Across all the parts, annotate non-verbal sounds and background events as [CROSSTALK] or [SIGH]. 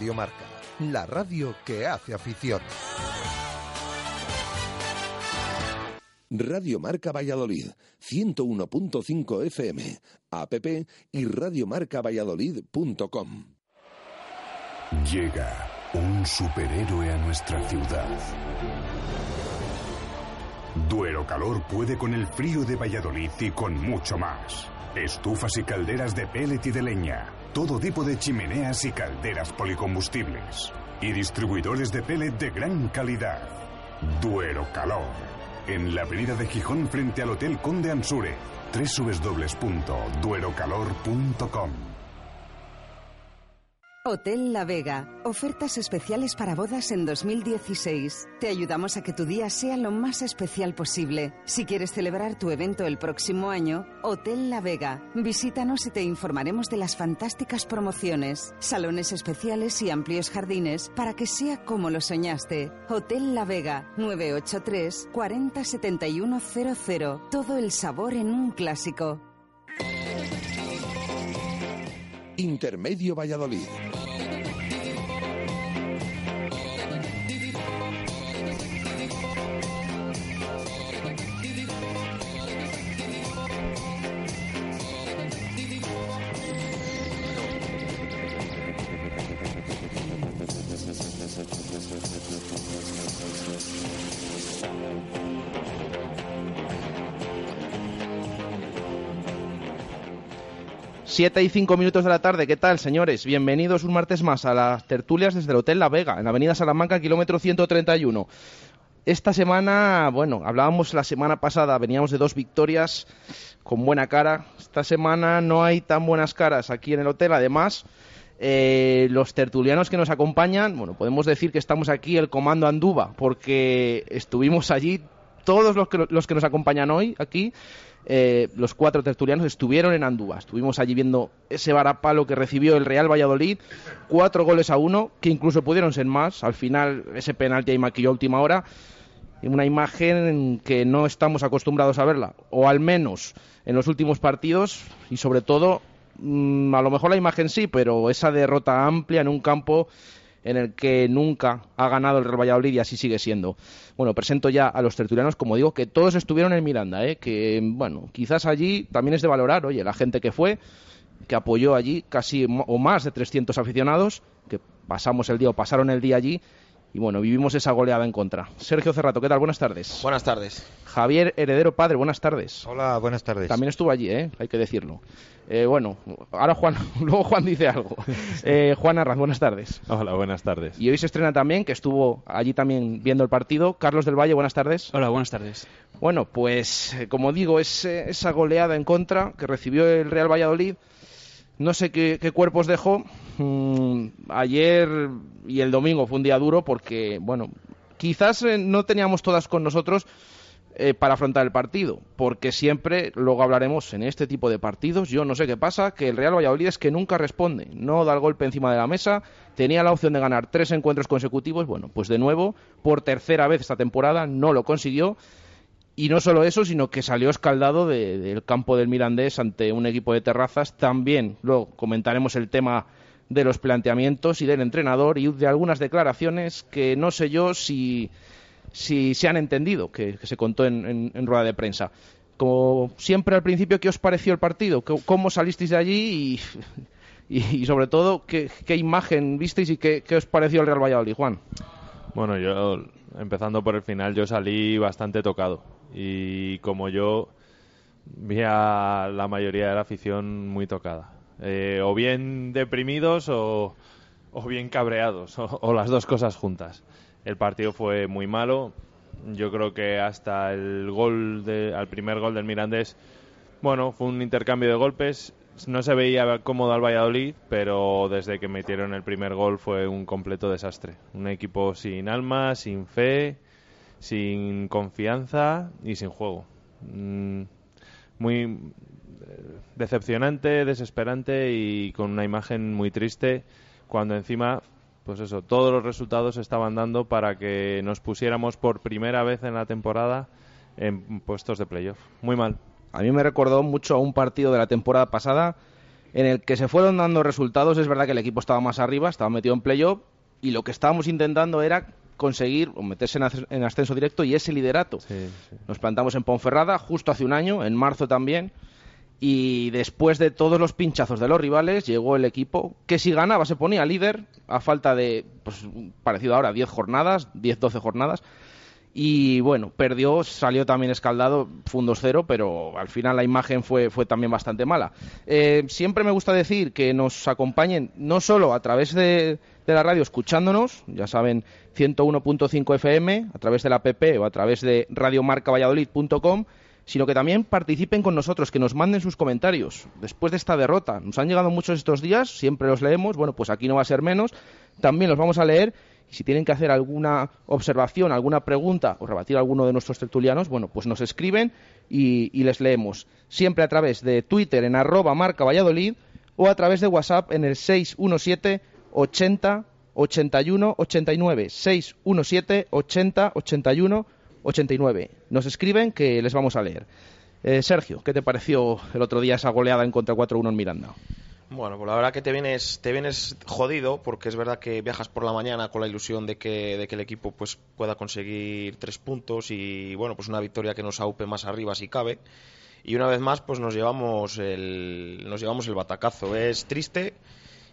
Radio Marca, la radio que hace afición. Radio Marca Valladolid, 101.5 FM, app y radiomarcavalladolid.com. Llega un superhéroe a nuestra ciudad. Duero Calor puede con el frío de Valladolid y con mucho más. Estufas y calderas de pellet y de leña. Todo tipo de chimeneas y calderas policombustibles. Y distribuidores de pellet de gran calidad. Duero Calor en la avenida de Gijón frente al Hotel Conde Ansure. www.duerocalor.com Hotel La Vega. Ofertas especiales para bodas en 2016. Te ayudamos a que tu día sea lo más especial posible. Si quieres celebrar tu evento el próximo año, Hotel La Vega. Visítanos y te informaremos de las fantásticas promociones, salones especiales y amplios jardines para que sea como lo soñaste. Hotel La Vega, 983 40 Todo el sabor en un clásico. Intermedio Valladolid. 7 y 5 minutos de la tarde, ¿qué tal, señores? Bienvenidos un martes más a las tertulias desde el Hotel La Vega, en la Avenida Salamanca, kilómetro 131. Esta semana, bueno, hablábamos la semana pasada, veníamos de dos victorias con buena cara. Esta semana no hay tan buenas caras aquí en el hotel, además. Eh, los tertulianos que nos acompañan, bueno, podemos decir que estamos aquí el comando Anduba, porque estuvimos allí todos los que, los que nos acompañan hoy aquí eh, los cuatro tertulianos estuvieron en Andúa. Estuvimos allí viendo ese varapalo que recibió el Real Valladolid, cuatro goles a uno, que incluso pudieron ser más. Al final, ese penalti ahí maquilló a última hora. Una imagen que no estamos acostumbrados a verla, o al menos en los últimos partidos, y sobre todo, mm, a lo mejor la imagen sí, pero esa derrota amplia en un campo en el que nunca ha ganado el Real Valladolid y así sigue siendo. Bueno, presento ya a los tertulianos, como digo, que todos estuvieron en Miranda, ¿eh? que, bueno, quizás allí también es de valorar, oye, la gente que fue, que apoyó allí, casi o más de 300 aficionados, que pasamos el día o pasaron el día allí, y bueno, vivimos esa goleada en contra. Sergio Cerrato, ¿qué tal? Buenas tardes. Buenas tardes. Javier Heredero Padre, buenas tardes. Hola, buenas tardes. También estuvo allí, ¿eh? hay que decirlo. Eh, bueno, ahora Juan, [LAUGHS] luego Juan dice algo. [LAUGHS] Eh, Juan Arras, buenas tardes. Hola, buenas tardes. Y hoy se estrena también, que estuvo allí también viendo el partido, Carlos del Valle, buenas tardes. Hola, buenas tardes. Bueno, pues eh, como digo, es, esa goleada en contra que recibió el Real Valladolid no sé qué, cuerpos dejó. Mm, ayer y el domingo fue un día duro porque, bueno, quizás eh, no teníamos todas con nosotros eh, para afrontar el partido, porque siempre, luego hablaremos en este tipo de partidos, yo no sé qué pasa, que el Real Valladolid es que nunca responde, no da el golpe encima de la mesa, tenía la opción de ganar tres encuentros consecutivos, bueno, pues de nuevo, por tercera vez esta temporada, no lo consiguió y no solo eso, sino que salió escaldado del campo del Mirandés ante un equipo de terrazas. También luego comentaremos el tema de los planteamientos y del entrenador y de algunas declaraciones que no sé yo si, se han entendido, que, se contó en, rueda de prensa. Como siempre al principio, ¿qué os pareció el partido? ¿Cómo salisteis de allí? Y, [LAUGHS] sobre todo, ¿qué, imagen visteis y qué os pareció el Real Valladolid, Juan? Bueno, yo, empezando por el final, yo salí bastante tocado y como yo vi a la mayoría de la afición muy tocada. Eh, o bien deprimidos o, bien cabreados, [LAUGHS] o, las dos cosas juntas. El partido fue muy malo. Yo creo que hasta el gol, de, al primer gol del Mirandés, bueno, fue un intercambio de golpes. No se veía cómodo al Valladolid, pero desde que metieron el primer gol fue un completo desastre. Un equipo sin alma, sin fe sin confianza y sin juego. Mm, muy eh, decepcionante, desesperante y con una imagen muy triste cuando encima pues eso, todos los resultados estaban dando para que nos pusiéramos por primera vez en la temporada en puestos de playoff. Muy mal. A mí me recordó mucho a un partido de la temporada pasada en el que se fueron dando resultados. Es verdad que el equipo estaba más arriba, estaba metido en playoff y lo que estábamos intentando era conseguir o meterse en, ascenso directo y ese liderato. Nos plantamos en Ponferrada justo hace un año, en marzo también, y después de todos los pinchazos de los rivales llegó el equipo que si ganaba se ponía líder a falta de, pues parecido ahora, 10 jornadas, 10-12 jornadas. Y bueno, perdió, salió también escaldado, un 2-0, pero al final la imagen fue, fue también bastante mala. Eh, siempre me gusta decir que nos acompañen no solo a través de, de la radio escuchándonos, ya saben, 101.5 FM, a través de la app o a través de radiomarcavalladolid.com, sino que también participen con nosotros, que nos manden sus comentarios. Después de esta derrota, nos han llegado muchos estos días, siempre los leemos, bueno, pues aquí no va a ser menos, también los vamos a leer y si tienen que hacer alguna observación, alguna pregunta o rebatir a alguno de nuestros tertulianos, bueno, pues nos escriben y, les leemos. Siempre a través de Twitter en arroba marca Valladolid o a través de WhatsApp en el 617 80 81 89 617 80 81 89. Nos escriben que les vamos a leer. Eh, Sergio, ¿qué te pareció el otro día esa goleada en contra 4-1 en Miranda? Bueno, pues la verdad que te vienes, te vienes jodido porque es verdad que viajas por la mañana con la ilusión de que, de que el equipo pues pueda conseguir tres puntos y bueno, pues una victoria que nos aupe más arriba si cabe. Y una vez más pues nos llevamos el, nos llevamos el batacazo. Es triste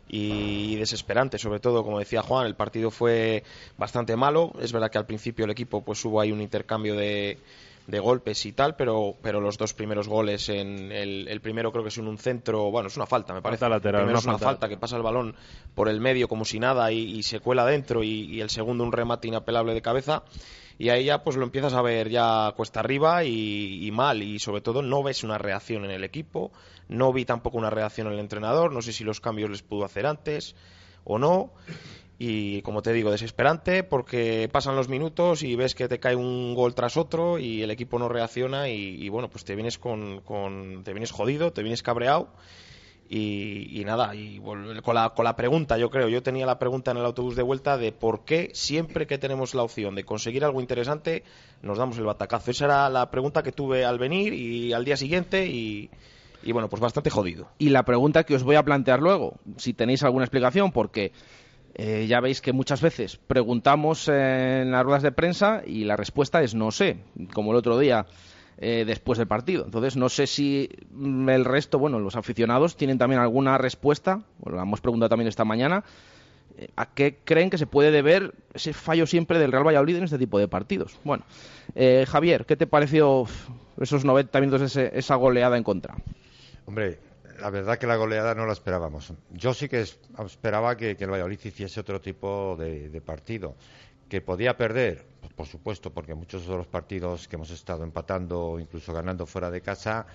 y desesperante, sobre todo, como decía Juan, el partido fue bastante malo. Es verdad que al principio el equipo pues hubo ahí un intercambio de, de golpes y tal, pero, pero los dos primeros goles en el, primero creo que es en un centro, bueno, es una falta, me parece. lateral, es una falta. que pasa el balón por el medio como si nada y, se cuela dentro y, el segundo un remate inapelable de cabeza. Y ahí ya pues lo empiezas a ver ya cuesta arriba y, mal. Y sobre todo no ves una reacción en el equipo, no vi tampoco una reacción en el entrenador, no sé si los cambios les pudo hacer antes o no y como te digo, desesperante porque pasan los minutos y ves que te cae un gol tras otro y el equipo no reacciona y, bueno, pues te vienes con, con, te vienes jodido, te vienes cabreado y, nada, y con la, con la pregunta, yo creo, yo tenía la pregunta en el autobús de vuelta de por qué siempre que tenemos la opción de conseguir algo interesante nos damos el batacazo. Esa era la pregunta que tuve al venir y al día siguiente y, y bueno, pues bastante jodido. Y la pregunta que os voy a plantear luego, si tenéis alguna explicación, porque eh, ya veis que muchas veces preguntamos en las ruedas de prensa y la respuesta es no sé, como el otro día eh, después del partido. Entonces, no sé si el resto, bueno, los aficionados tienen también alguna respuesta, lo hemos preguntado también esta mañana, eh, ¿a qué creen que se puede deber ese fallo siempre del Real Valladolid en este tipo de partidos? Bueno, Javier, ¿qué te pareció esos 90 minutos, esa goleada en contra? Hombre, la verdad que la goleada no la esperábamos. Yo sí que esperaba que, el Valladolid hiciese otro tipo de, partido. Que podía perder, pues, por supuesto, porque muchos de los partidos que hemos estado empatando o incluso ganando fuera de casa,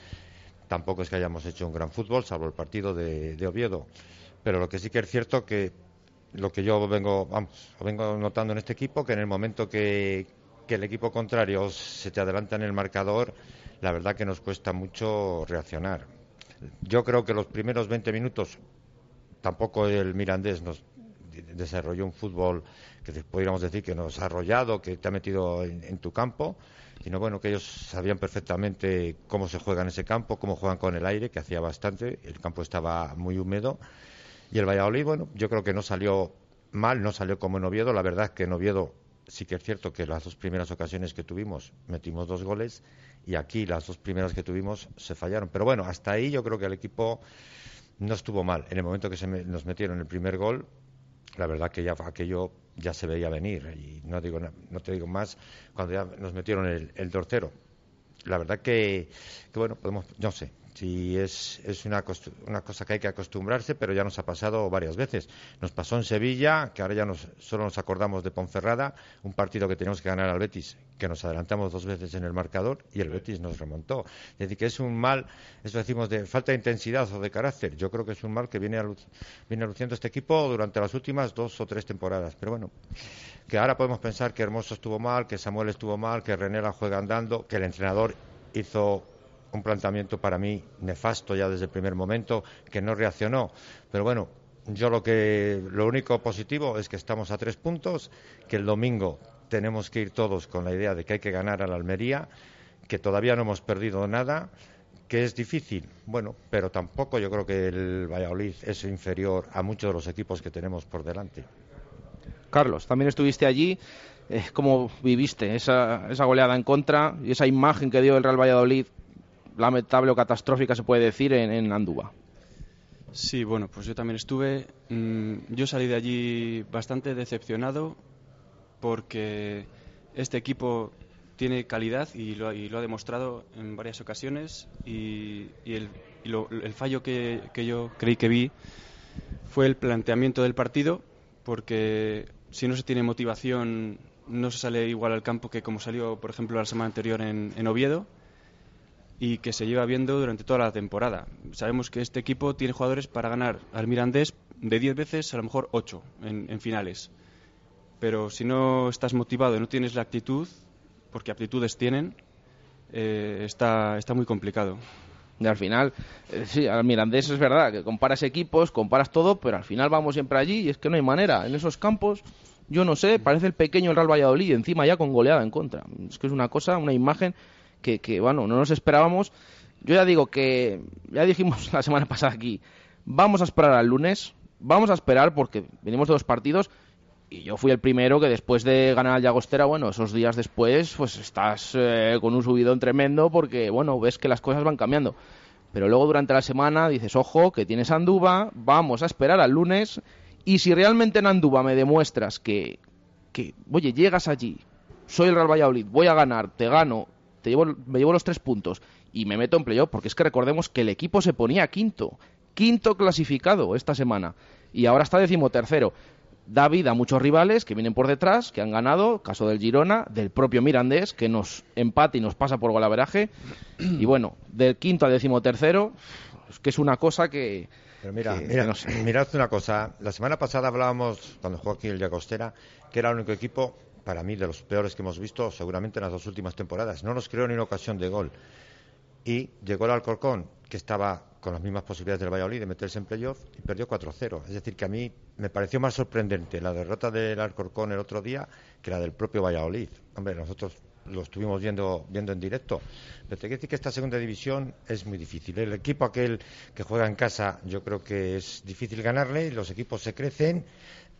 tampoco es que hayamos hecho un gran fútbol, salvo el partido de, Oviedo. Pero lo que sí que es cierto que lo que yo vengo, vamos, vengo notando en este equipo, que en el momento que el equipo contrario se te adelanta en el marcador, la verdad que nos cuesta mucho reaccionar yo creo que los primeros 20 minutos tampoco el Mirandés nos desarrolló un fútbol que podríamos decir que nos ha arrollado, que te ha metido en, tu campo, sino bueno, que ellos sabían perfectamente cómo se juega en ese campo, cómo juegan con el aire, que hacía bastante, el campo estaba muy húmedo, y el Valladolid, bueno, yo creo que no salió mal, no salió como en Oviedo, la verdad es que en Oviedo sí que es cierto que las dos primeras ocasiones que tuvimos metimos dos goles y aquí las dos primeras que tuvimos se fallaron. Pero bueno, hasta ahí yo creo que el equipo no estuvo mal. En el momento que se nos metieron el primer gol, la verdad que ya aquello ya se veía venir. Y no, digo, no te digo más cuando ya nos metieron el, el. La verdad que, que, bueno, podemos, no sé, Sí, es, es una, una, cosa que hay que acostumbrarse, pero ya nos ha pasado varias veces. Nos pasó en Sevilla, que ahora ya nos, solo nos acordamos de Ponferrada, un partido que teníamos que ganar al Betis, que nos adelantamos dos veces en el marcador y el Betis nos remontó. Es decir, que es un mal, eso decimos, de falta de intensidad o de carácter. Yo creo que es un mal que viene, viene luciendo este equipo durante las últimas dos o tres temporadas. Pero bueno, que ahora podemos pensar que Hermoso estuvo mal, que Samuel estuvo mal, que René la juega andando, que el entrenador hizo un planteamiento para mí nefasto ya desde el primer momento, que no reaccionó. Pero bueno, yo lo que lo único positivo es que estamos a tres puntos, que el domingo tenemos que ir todos con la idea de que hay que ganar a la Almería, que todavía no hemos perdido nada, que es difícil, bueno, pero tampoco yo creo que el Valladolid es inferior a muchos de los equipos que tenemos por delante. Carlos, también estuviste allí. Eh, ¿Cómo viviste esa, esa goleada en contra y esa imagen que dio el Real Valladolid, lamentable o catastrófica se puede decir, en, en Andúba? Sí, bueno, pues yo también estuve. Mm, yo salí de allí bastante decepcionado porque este equipo tiene calidad y lo, y lo ha demostrado en varias ocasiones y, el, y lo- el fallo que, yo creí que vi fue el planteamiento del partido porque si no se tiene motivación no se sale igual al campo que como salió por ejemplo la semana anterior en Oviedo y que se lleva viendo durante toda la temporada. Sabemos que este equipo tiene jugadores para ganar al Mirandés de 10 veces, a lo mejor 8 en, en finales. Pero si no estás motivado y no tienes la actitud, porque aptitudes tienen, eh, está, está muy complicado. Y al final, eh, sí, al Mirandés es verdad que comparas equipos, comparas todo, pero al final vamos siempre allí y es que no hay manera. En esos campos, yo no sé, parece el pequeño el Real Valladolid, encima ya con goleada en contra. Es que es una cosa, una imagen que, que bueno, no nos esperábamos. Yo ya digo que, ya dijimos [LAUGHS] la semana pasada aquí, vamos a esperar al lunes, vamos a esperar porque venimos de dos partidos y yo fui el primero que después de ganar al Llagostera, bueno, esos días después, pues estás eh, con un subidón tremendo porque, bueno, ves que las cosas van cambiando. Pero luego durante la semana dices, ojo, que tienes Anduba, vamos a esperar al lunes y si realmente en Anduba me demuestras que, que, oye, llegas allí, soy el Real Valladolid, voy a ganar, te gano, te llevo, me llevo los tres puntos y me meto en playoff, porque es que recordemos que el equipo se ponía quinto, quinto clasificado esta semana y ahora está decimotercero. Da vida a muchos rivales que vienen por detrás, que han ganado, caso del Girona, del propio Mirandés, que nos empata y nos pasa por golaveraje. Y bueno, del quinto al decimotercero, es que es una cosa que, Pero mira, mira, que no sé. mirad una cosa. La semana pasada hablábamos, cuando jugó aquí el Llagostera, que era el único equipo, para mí, de los peores que hemos visto seguramente en las dos últimas temporadas. No nos creó ni una ocasión de gol. Y llegó el Alcorcón, que estaba con las mismas posibilidades del Valladolid de meterse en playoff, y perdió 4-0. Es decir, que a mí me pareció más sorprendente la derrota del Alcorcón el otro día que la del propio Valladolid. Hombre, nosotros lo estuvimos viendo, viendo en directo. Pero te quiero decir que esta segunda división es muy difícil. El equipo aquel que juega en casa, yo creo que es difícil ganarle, los equipos se crecen.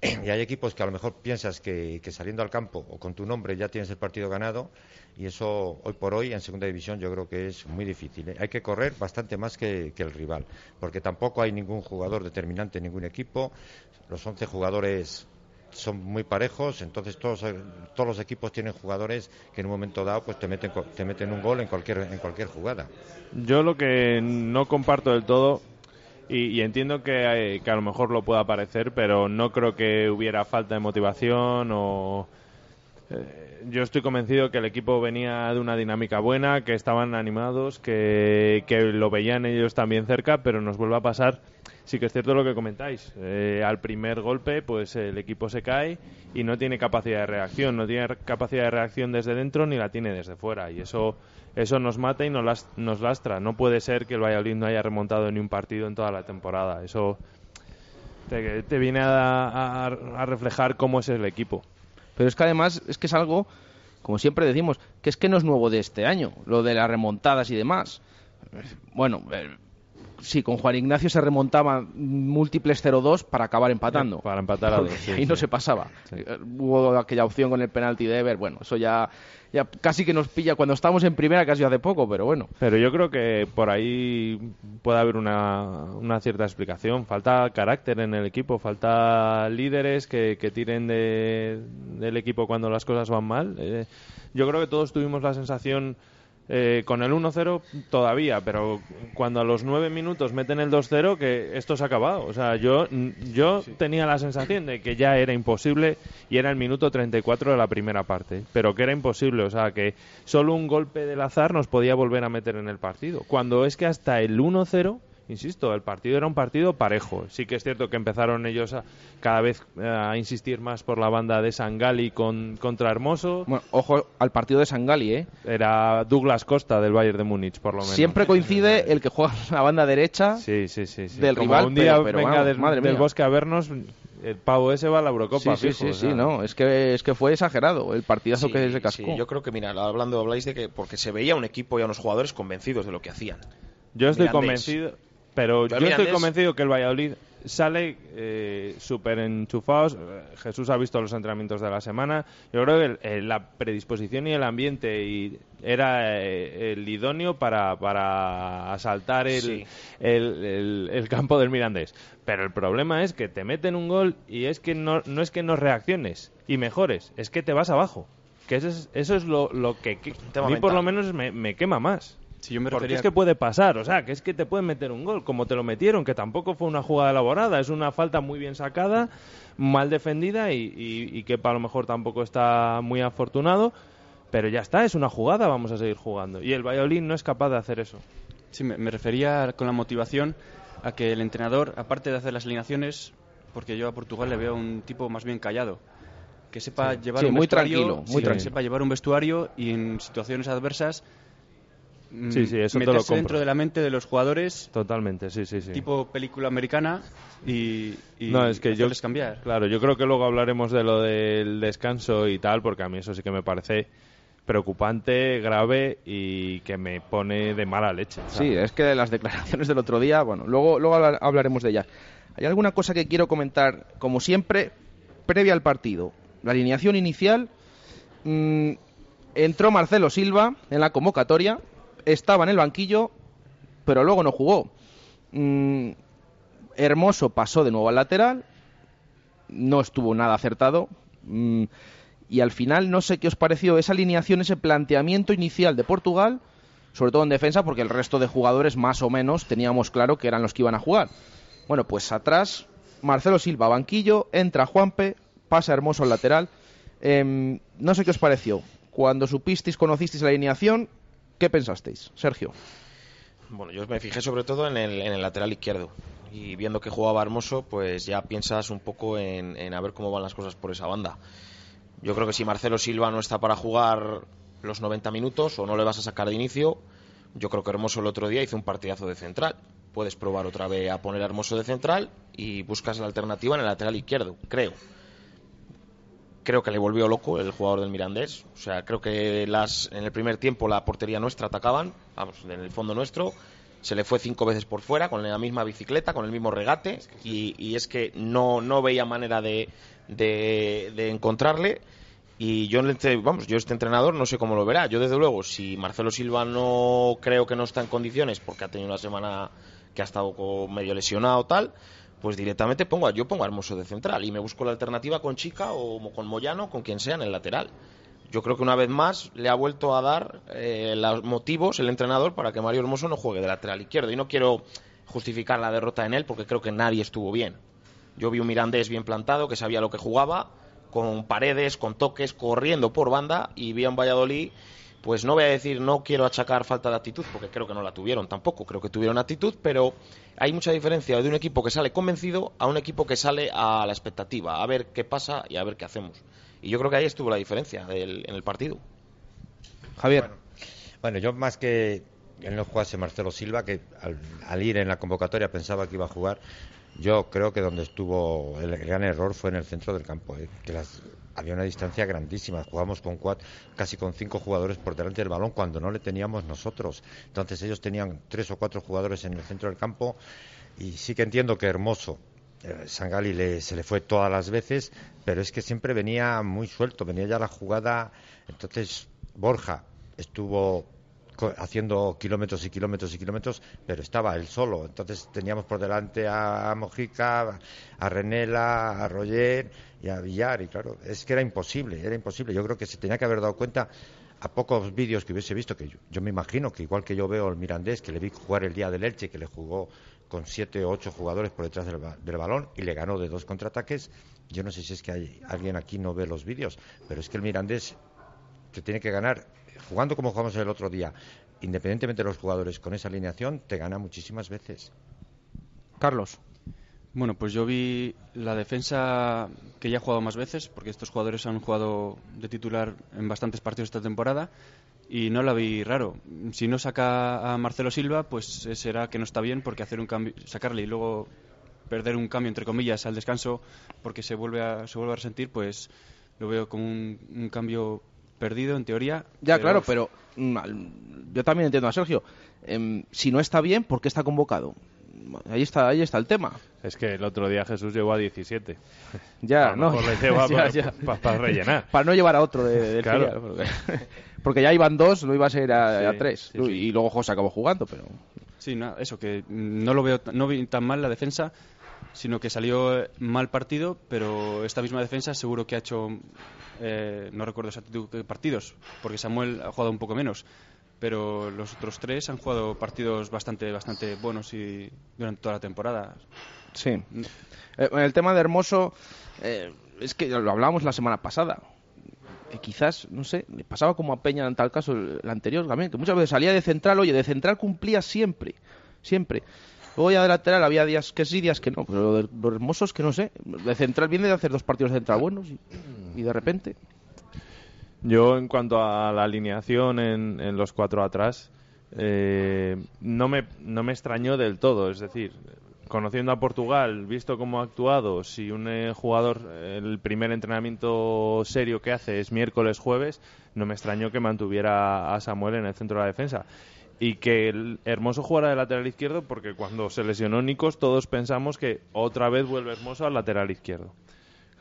Y hay equipos que a lo mejor piensas que, saliendo al campo o con tu nombre ya tienes el partido ganado y eso hoy por hoy en segunda división yo creo que es muy difícil. ¿eh? Hay que correr bastante más que, el rival porque tampoco hay ningún jugador determinante en ningún equipo. Los 11 jugadores son muy parejos, entonces todos, eh, todos los equipos tienen jugadores que en un momento dado pues te meten, te meten un gol en cualquier, en cualquier jugada. Yo lo que no comparto del todo, y, y entiendo que, eh, que a lo mejor lo pueda parecer, pero no creo que hubiera falta de motivación o... eh, yo estoy convencido que el equipo venía de una dinámica buena, que estaban animados, que, que lo veían ellos también cerca, pero nos vuelve a pasar. Sí que es cierto lo que comentáis. Eh, al primer golpe, pues el equipo se cae y no tiene capacidad de reacción. No tiene capacidad de reacción desde dentro ni la tiene desde fuera. Y eso, eso nos mata y nos, nos lastra. No puede ser que el Valladolid no haya remontado ni un partido en toda la temporada. Eso te, viene a, a- a reflejar cómo es el equipo. Pero es que además es que es algo, como siempre decimos, que es que no es nuevo de este año, lo de las remontadas y demás. Bueno, sí, con Juan Ignacio se remontaban múltiples 0-2 para acabar empatando. Para empatar a dos, sí, ahí no sí. se pasaba. Sí. Eh, Hubo aquella opción con el penalti de Ever, bueno, eso ya, ya casi que nos pilla cuando estábamos en primera, casi hace poco, pero bueno. Pero yo creo que por ahí puede haber una, una cierta explicación. Falta carácter en el equipo, falta líderes que, que tiren de- del equipo cuando las cosas van mal. Eh, yo creo que todos tuvimos la sensación eh, con el 1-0 todavía, pero cuando a los 9 minutos meten el 2-0 que esto se ha acabado. O sea, yo, yo tenía la sensación de que ya era imposible y era el minuto 34 de la primera parte, pero que era imposible. O sea, que solo un golpe del azar nos podía volver a meter en el partido. Cuando es que hasta el 1-0 Insisto, el partido era un partido parejo. Sí que es cierto que empezaron ellos a, cada vez eh, a insistir más por la banda de Sangali con, contra Hermoso. Bueno, ojo al partido de Sangali, ¿eh? Era Douglas Costa del Bayern de Múnich, por lo menos. Siempre coincide el que juega en la banda derecha Sí, sí, sí. sí. del Como rival, un día pero- pero venga vamos, del, madre del mía. bosque a vernos, el pavo ese va a la Eurocopa. Sí, sí, fijo, sí, o sí, no, es que, es que fue exagerado el partidazo Sí, que se sí, cascó. yo creo que, mira, hablando, habláis de que porque se veía un equipo y a unos jugadores convencidos de lo que hacían. Yo estoy Mirandés. convencido, pero Yo yo estoy convencido que el Valladolid sale eh, súper enchufados. Jesús ha visto los entrenamientos de la semana. Yo creo que el- la predisposición y el ambiente y era eh, el idóneo para, para asaltar el, Sí. el, campo del Mirandés. Pero el problema es que te meten un gol y es que no, no es que no reacciones y mejores, es que te vas abajo. Que eso es, eso es lo, lo que, que a mí por lo menos me, me quema más. Si yo me Porque refería es que puede pasar, o sea, que es que te pueden meter un gol, como te lo metieron, que tampoco fue una jugada elaborada, es una falta muy bien sacada, mal defendida y, y, y que a lo mejor tampoco está muy afortunado, pero ya está, es una jugada, vamos a seguir jugando. Y el Valladolid no es capaz de hacer eso. Sí, me, me refería con la motivación a que el entrenador, aparte de hacer las alineaciones, porque yo a Portugal le veo un tipo más bien callado, que sepa llevar Sí, un muy vestuario, tranquilo, muy sí, que tranquilo. sepa llevar un vestuario y en situaciones adversas Sí, sí, eso te lo meterse dentro de la mente de los jugadores, Totalmente, sí, sí, sí. tipo película americana y, y no, es que yo, cambiar. claro, yo creo que luego hablaremos de lo del descanso y tal, porque a mí eso sí que me parece preocupante, grave y que me pone de mala leche. sea, Sí, es que las declaraciones del otro día, bueno, luego, luego habla- hablaremos de ellas. Hay alguna cosa que quiero comentar, como siempre, previa al partido. La alineación inicial, mm, entró Marcelo Silva en la convocatoria, estaba en el banquillo, pero luego no jugó. Mm, Hermoso pasó de nuevo al lateral, no estuvo nada acertado. mm, y al final, no sé qué os pareció esa alineación, ese planteamiento inicial de Portugal, sobre todo en defensa, porque el resto de jugadores más o menos teníamos claro que eran los que iban a jugar. Bueno, pues atrás, Marcelo Silva, banquillo, entra Juanpe, pasa Hermoso al lateral. Em, no sé qué os pareció. Cuando supisteis, conocisteis la alineación, ¿qué pensasteis? Sergio. Bueno, yo me fijé sobre todo en el, en el lateral izquierdo. Y viendo que jugaba Hermoso, pues ya piensas un poco en, a ver cómo van las cosas por esa banda. Yo creo que si Marcelo Silva no está para jugar los 90 minutos o no le vas a sacar de inicio, yo creo que Hermoso el otro día hizo un partidazo de central. Puedes probar otra vez a poner Hermoso de central y buscas la alternativa en el lateral izquierdo, creo. Creo que le volvió loco el jugador del Mirandés. O sea, creo que las, en el primer tiempo la portería nuestra atacaban, vamos, en el fondo nuestro. Se le fue cinco veces por fuera con la misma bicicleta, con el mismo regate. Y, y es que no, no veía manera de, de, de encontrarle. Y yo, vamos, yo este entrenador no sé cómo lo verá. Yo desde luego, si Marcelo Silva no creo que no está en condiciones porque ha tenido una semana que ha estado medio lesionado tal, pues directamente pongo a, yo pongo a Hermoso de central y me busco la alternativa con Chica o con Moyano, con quien sea en el lateral. Yo creo que una vez más le ha vuelto a dar eh, los motivos el entrenador para que Mario Hermoso no juegue de lateral izquierdo. Y no quiero justificar la derrota en él porque creo que nadie estuvo bien. Yo vi un Mirandés bien plantado, que sabía lo que jugaba, con paredes, con toques, corriendo por banda, y vi a un Valladolid, pues no voy a decir, no quiero achacar falta de actitud, porque creo que no la tuvieron tampoco, creo que tuvieron actitud, pero hay mucha diferencia de un equipo que sale convencido a un equipo que sale a la expectativa, a ver qué pasa y a ver qué hacemos. Y yo creo que ahí estuvo la diferencia del- en el partido. Javier. Bueno, yo más que él no jugase Marcelo Silva, que al, al ir en la convocatoria pensaba que iba a jugar, yo creo que donde estuvo el gran error fue en el centro del campo, eh, que las- había una distancia grandísima, jugamos con cuatro, casi con cinco jugadores por delante del balón cuando no le teníamos nosotros. Entonces ellos tenían tres o cuatro jugadores en el centro del campo y sí que entiendo que Hermoso eh, Sangali le, se le fue todas las veces, pero es que siempre venía muy suelto, venía ya la jugada. Entonces, Borja estuvo haciendo kilómetros y kilómetros y kilómetros, pero estaba él solo. Entonces teníamos por delante a Mojica, a Renela, a Roger y a Villar. Y claro, es que era imposible, era imposible. Yo creo que se tenía que haber dado cuenta a pocos vídeos que hubiese visto, que yo, me imagino que igual que yo veo el Mirandés, que le vi jugar el día del Elche, que le jugó con siete o ocho jugadores por detrás del balón y le ganó de dos contraataques. Yo no sé si es que hay, alguien aquí no ve los vídeos, pero es que el Mirandés te tiene que ganar jugando como jugamos el otro día, independientemente de los jugadores, con esa alineación te gana muchísimas veces. Carlos. Bueno, pues yo vi la defensa que ya ha jugado más veces, porque estos jugadores han jugado de titular en bastantes partidos esta temporada, y no la vi raro. Si no saca a Marcelo Silva, pues eh, será que no está bien, porque hacer un cambio, sacarle y luego perder un cambio, entre comillas, al descanso, porque se vuelve a, se vuelve a resentir, pues lo veo como un, un cambio perdido en teoría. Ya, claro, pero mm, yo también entiendo a Sergio. Em, si no está bien, ¿por qué está convocado? Ahí está, ahí está el tema. Es que el otro día Jesús llegó a 17. [LAUGHS] Ya, no. [LAUGHS] para, rellenar. Para no llevar a otro de, del claro. [LAUGHS] porque, ya iban dos, no iba a ser a, tres. y luego José acabó jugando, pero... Sí, no, eso, que no lo veo no vi tan mal la defensa, sino que salió mal partido, pero esta misma defensa seguro que ha hecho, eh, no recuerdo exactamente partidos, porque Samuel ha jugado un poco menos, pero los otros tres han jugado partidos bastante, bastante buenos y durante toda la temporada. Sí. Eh, el tema de Hermoso, eh, es que lo hablábamos la semana pasada. Que quizás, no sé, le pasaba como a Peña en tal caso el, anterior también, que muchas veces salía de central, oye, de central cumplía siempre, siempre. Luego ya de lateral había días que sí, días que no, pero lo de los hermosos que no sé. De central viene de hacer dos partidos de central buenos y de repente. Yo, en cuanto a la alineación en, los cuatro atrás, eh, no, me, no me extrañó del todo. Es decir, conociendo a Portugal, visto cómo ha actuado, si un eh, jugador, el primer entrenamiento serio que hace es miércoles, jueves, no me extrañó que mantuviera a Samuel en el centro de la defensa. Y que el Hermoso jugara de lateral izquierdo, porque cuando se lesionó Nicos, todos pensamos que otra vez vuelve Hermoso al lateral izquierdo.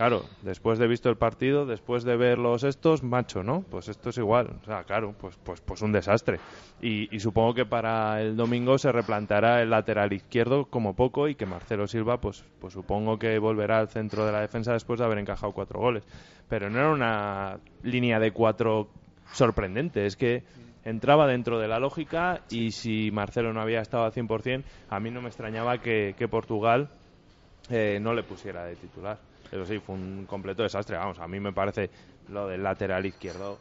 Claro, después de visto el partido, después de ver los estos, macho, ¿no? Pues esto es igual. O sea, claro, pues, pues, pues un desastre. Y, supongo que para el domingo se replantará el lateral izquierdo como poco y que Marcelo Silva, pues, pues supongo que volverá al centro de la defensa después de haber encajado cuatro goles. Pero no era una línea de cuatro sorprendente, es que entraba dentro de la lógica y si Marcelo no había estado al 100%, a mí no me extrañaba que, Portugal eh, no le pusiera de titular. Pero sí, fue un completo desastre. Vamos, a mí me parece lo del lateral izquierdo,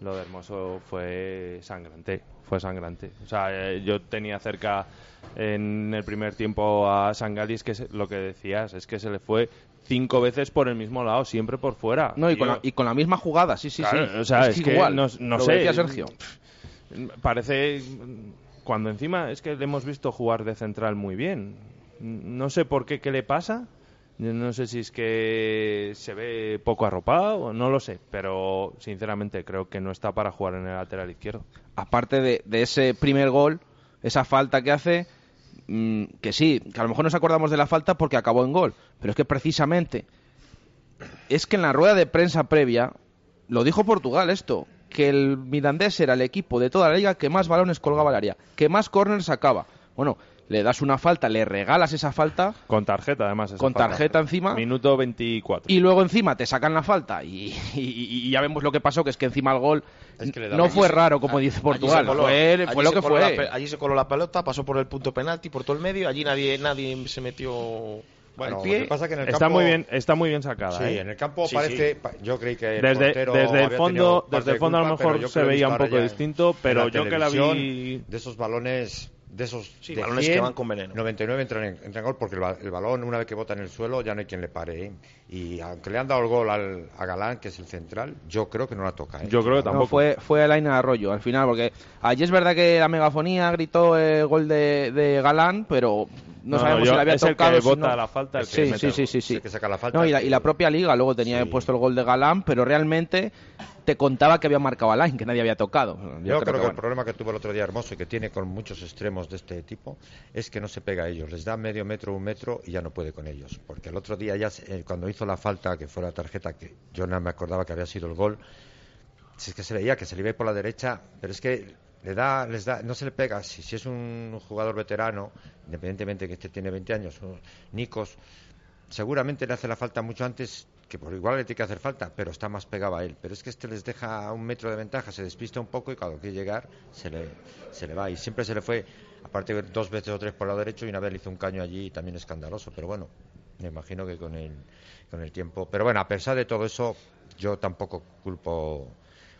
lo de Hermoso fue sangrante. Fue sangrante. O sea, eh, yo tenía cerca en el primer tiempo a Sangalis, que lo que decías es que se le fue cinco veces por el mismo lado, siempre por fuera. No, y, con, la, y con la misma jugada, sí, sí, sí. O sea, es, que, igual, no, sé. Sergio. Parece. Cuando encima es que le hemos visto jugar de central muy bien. No sé por qué, qué le pasa no sé si es que se ve poco arropado, no lo sé, pero sinceramente creo que no está para jugar en el lateral izquierdo. Aparte de, ese primer gol, esa falta que hace, mm, que sí, que a lo mejor nos acordamos de la falta porque acabó en gol, pero es que precisamente es que en la rueda de prensa previa lo dijo Portugal esto, que el Mirandés era el equipo de toda la liga que más balones colgaba al área, que más corners sacaba. Bueno, le das una falta, le regalas esa falta. Con tarjeta, además. con tarjeta encima. Minuto 24. Y luego encima te sacan la falta y, ya vemos lo que pasó, que es que encima el gol no fue raro, como dice Portugal. fue, lo que fue. allí se coló la pelota, pasó por el punto penalti, por todo el medio. Allí nadie, nadie se metió bueno, pie. pasa que en el está muy bien, está muy bien sacada. Sí, ¿eh? en el campo parece, yo creí que desde, desde el fondo, desde el fondo a lo mejor se veía un poco distinto, pero yo que la vi de esos balones de esos sí, balones que van con veneno. 99 entran en, gol porque el, balón, una vez que bota en el suelo, ya no hay quien le pare. ¿eh? Y aunque le han dado el gol al, a Galán, que es el central, yo creo que no la toca. ¿eh? Yo creo que tampoco. fue, fue Alaina Arroyo al final, porque allí es verdad que la megafonía gritó el gol de, de Galán, pero no, sabemos si le había tocado. El que bota la falta, el sí, sí, sí, sí, sí, que saca la falta. y, la, y la propia liga luego tenía puesto el gol de Galán, pero realmente te contaba que había marcado a Line, que nadie había tocado. Yo, creo, que, el problema que tuvo el otro día Hermoso y que tiene con muchos extremos de este tipo es que no se pega a ellos. Les da medio metro, un metro y ya no puede con ellos. Porque el otro día ya, eh, cuando hizo la falta, que fue la tarjeta, que yo no me acordaba que había sido el gol, si es que se veía que se le iba por la derecha, pero es que le da, les da, no se le pega. Si, si es un jugador veterano, independientemente que este tiene 20 años, Nicos, seguramente le hace la falta mucho antes que por igual le tiene que hacer falta, pero está más pegado a él. Pero es que este les deja un metro de ventaja, se despista un poco y cuando quiere llegar se le, se le va. Y siempre se le fue, aparte dos veces o tres por el lado derecho y una vez le hizo un caño allí también escandaloso. Pero bueno, me imagino que con el, con el tiempo. Pero bueno, a pesar de todo eso, yo tampoco culpo,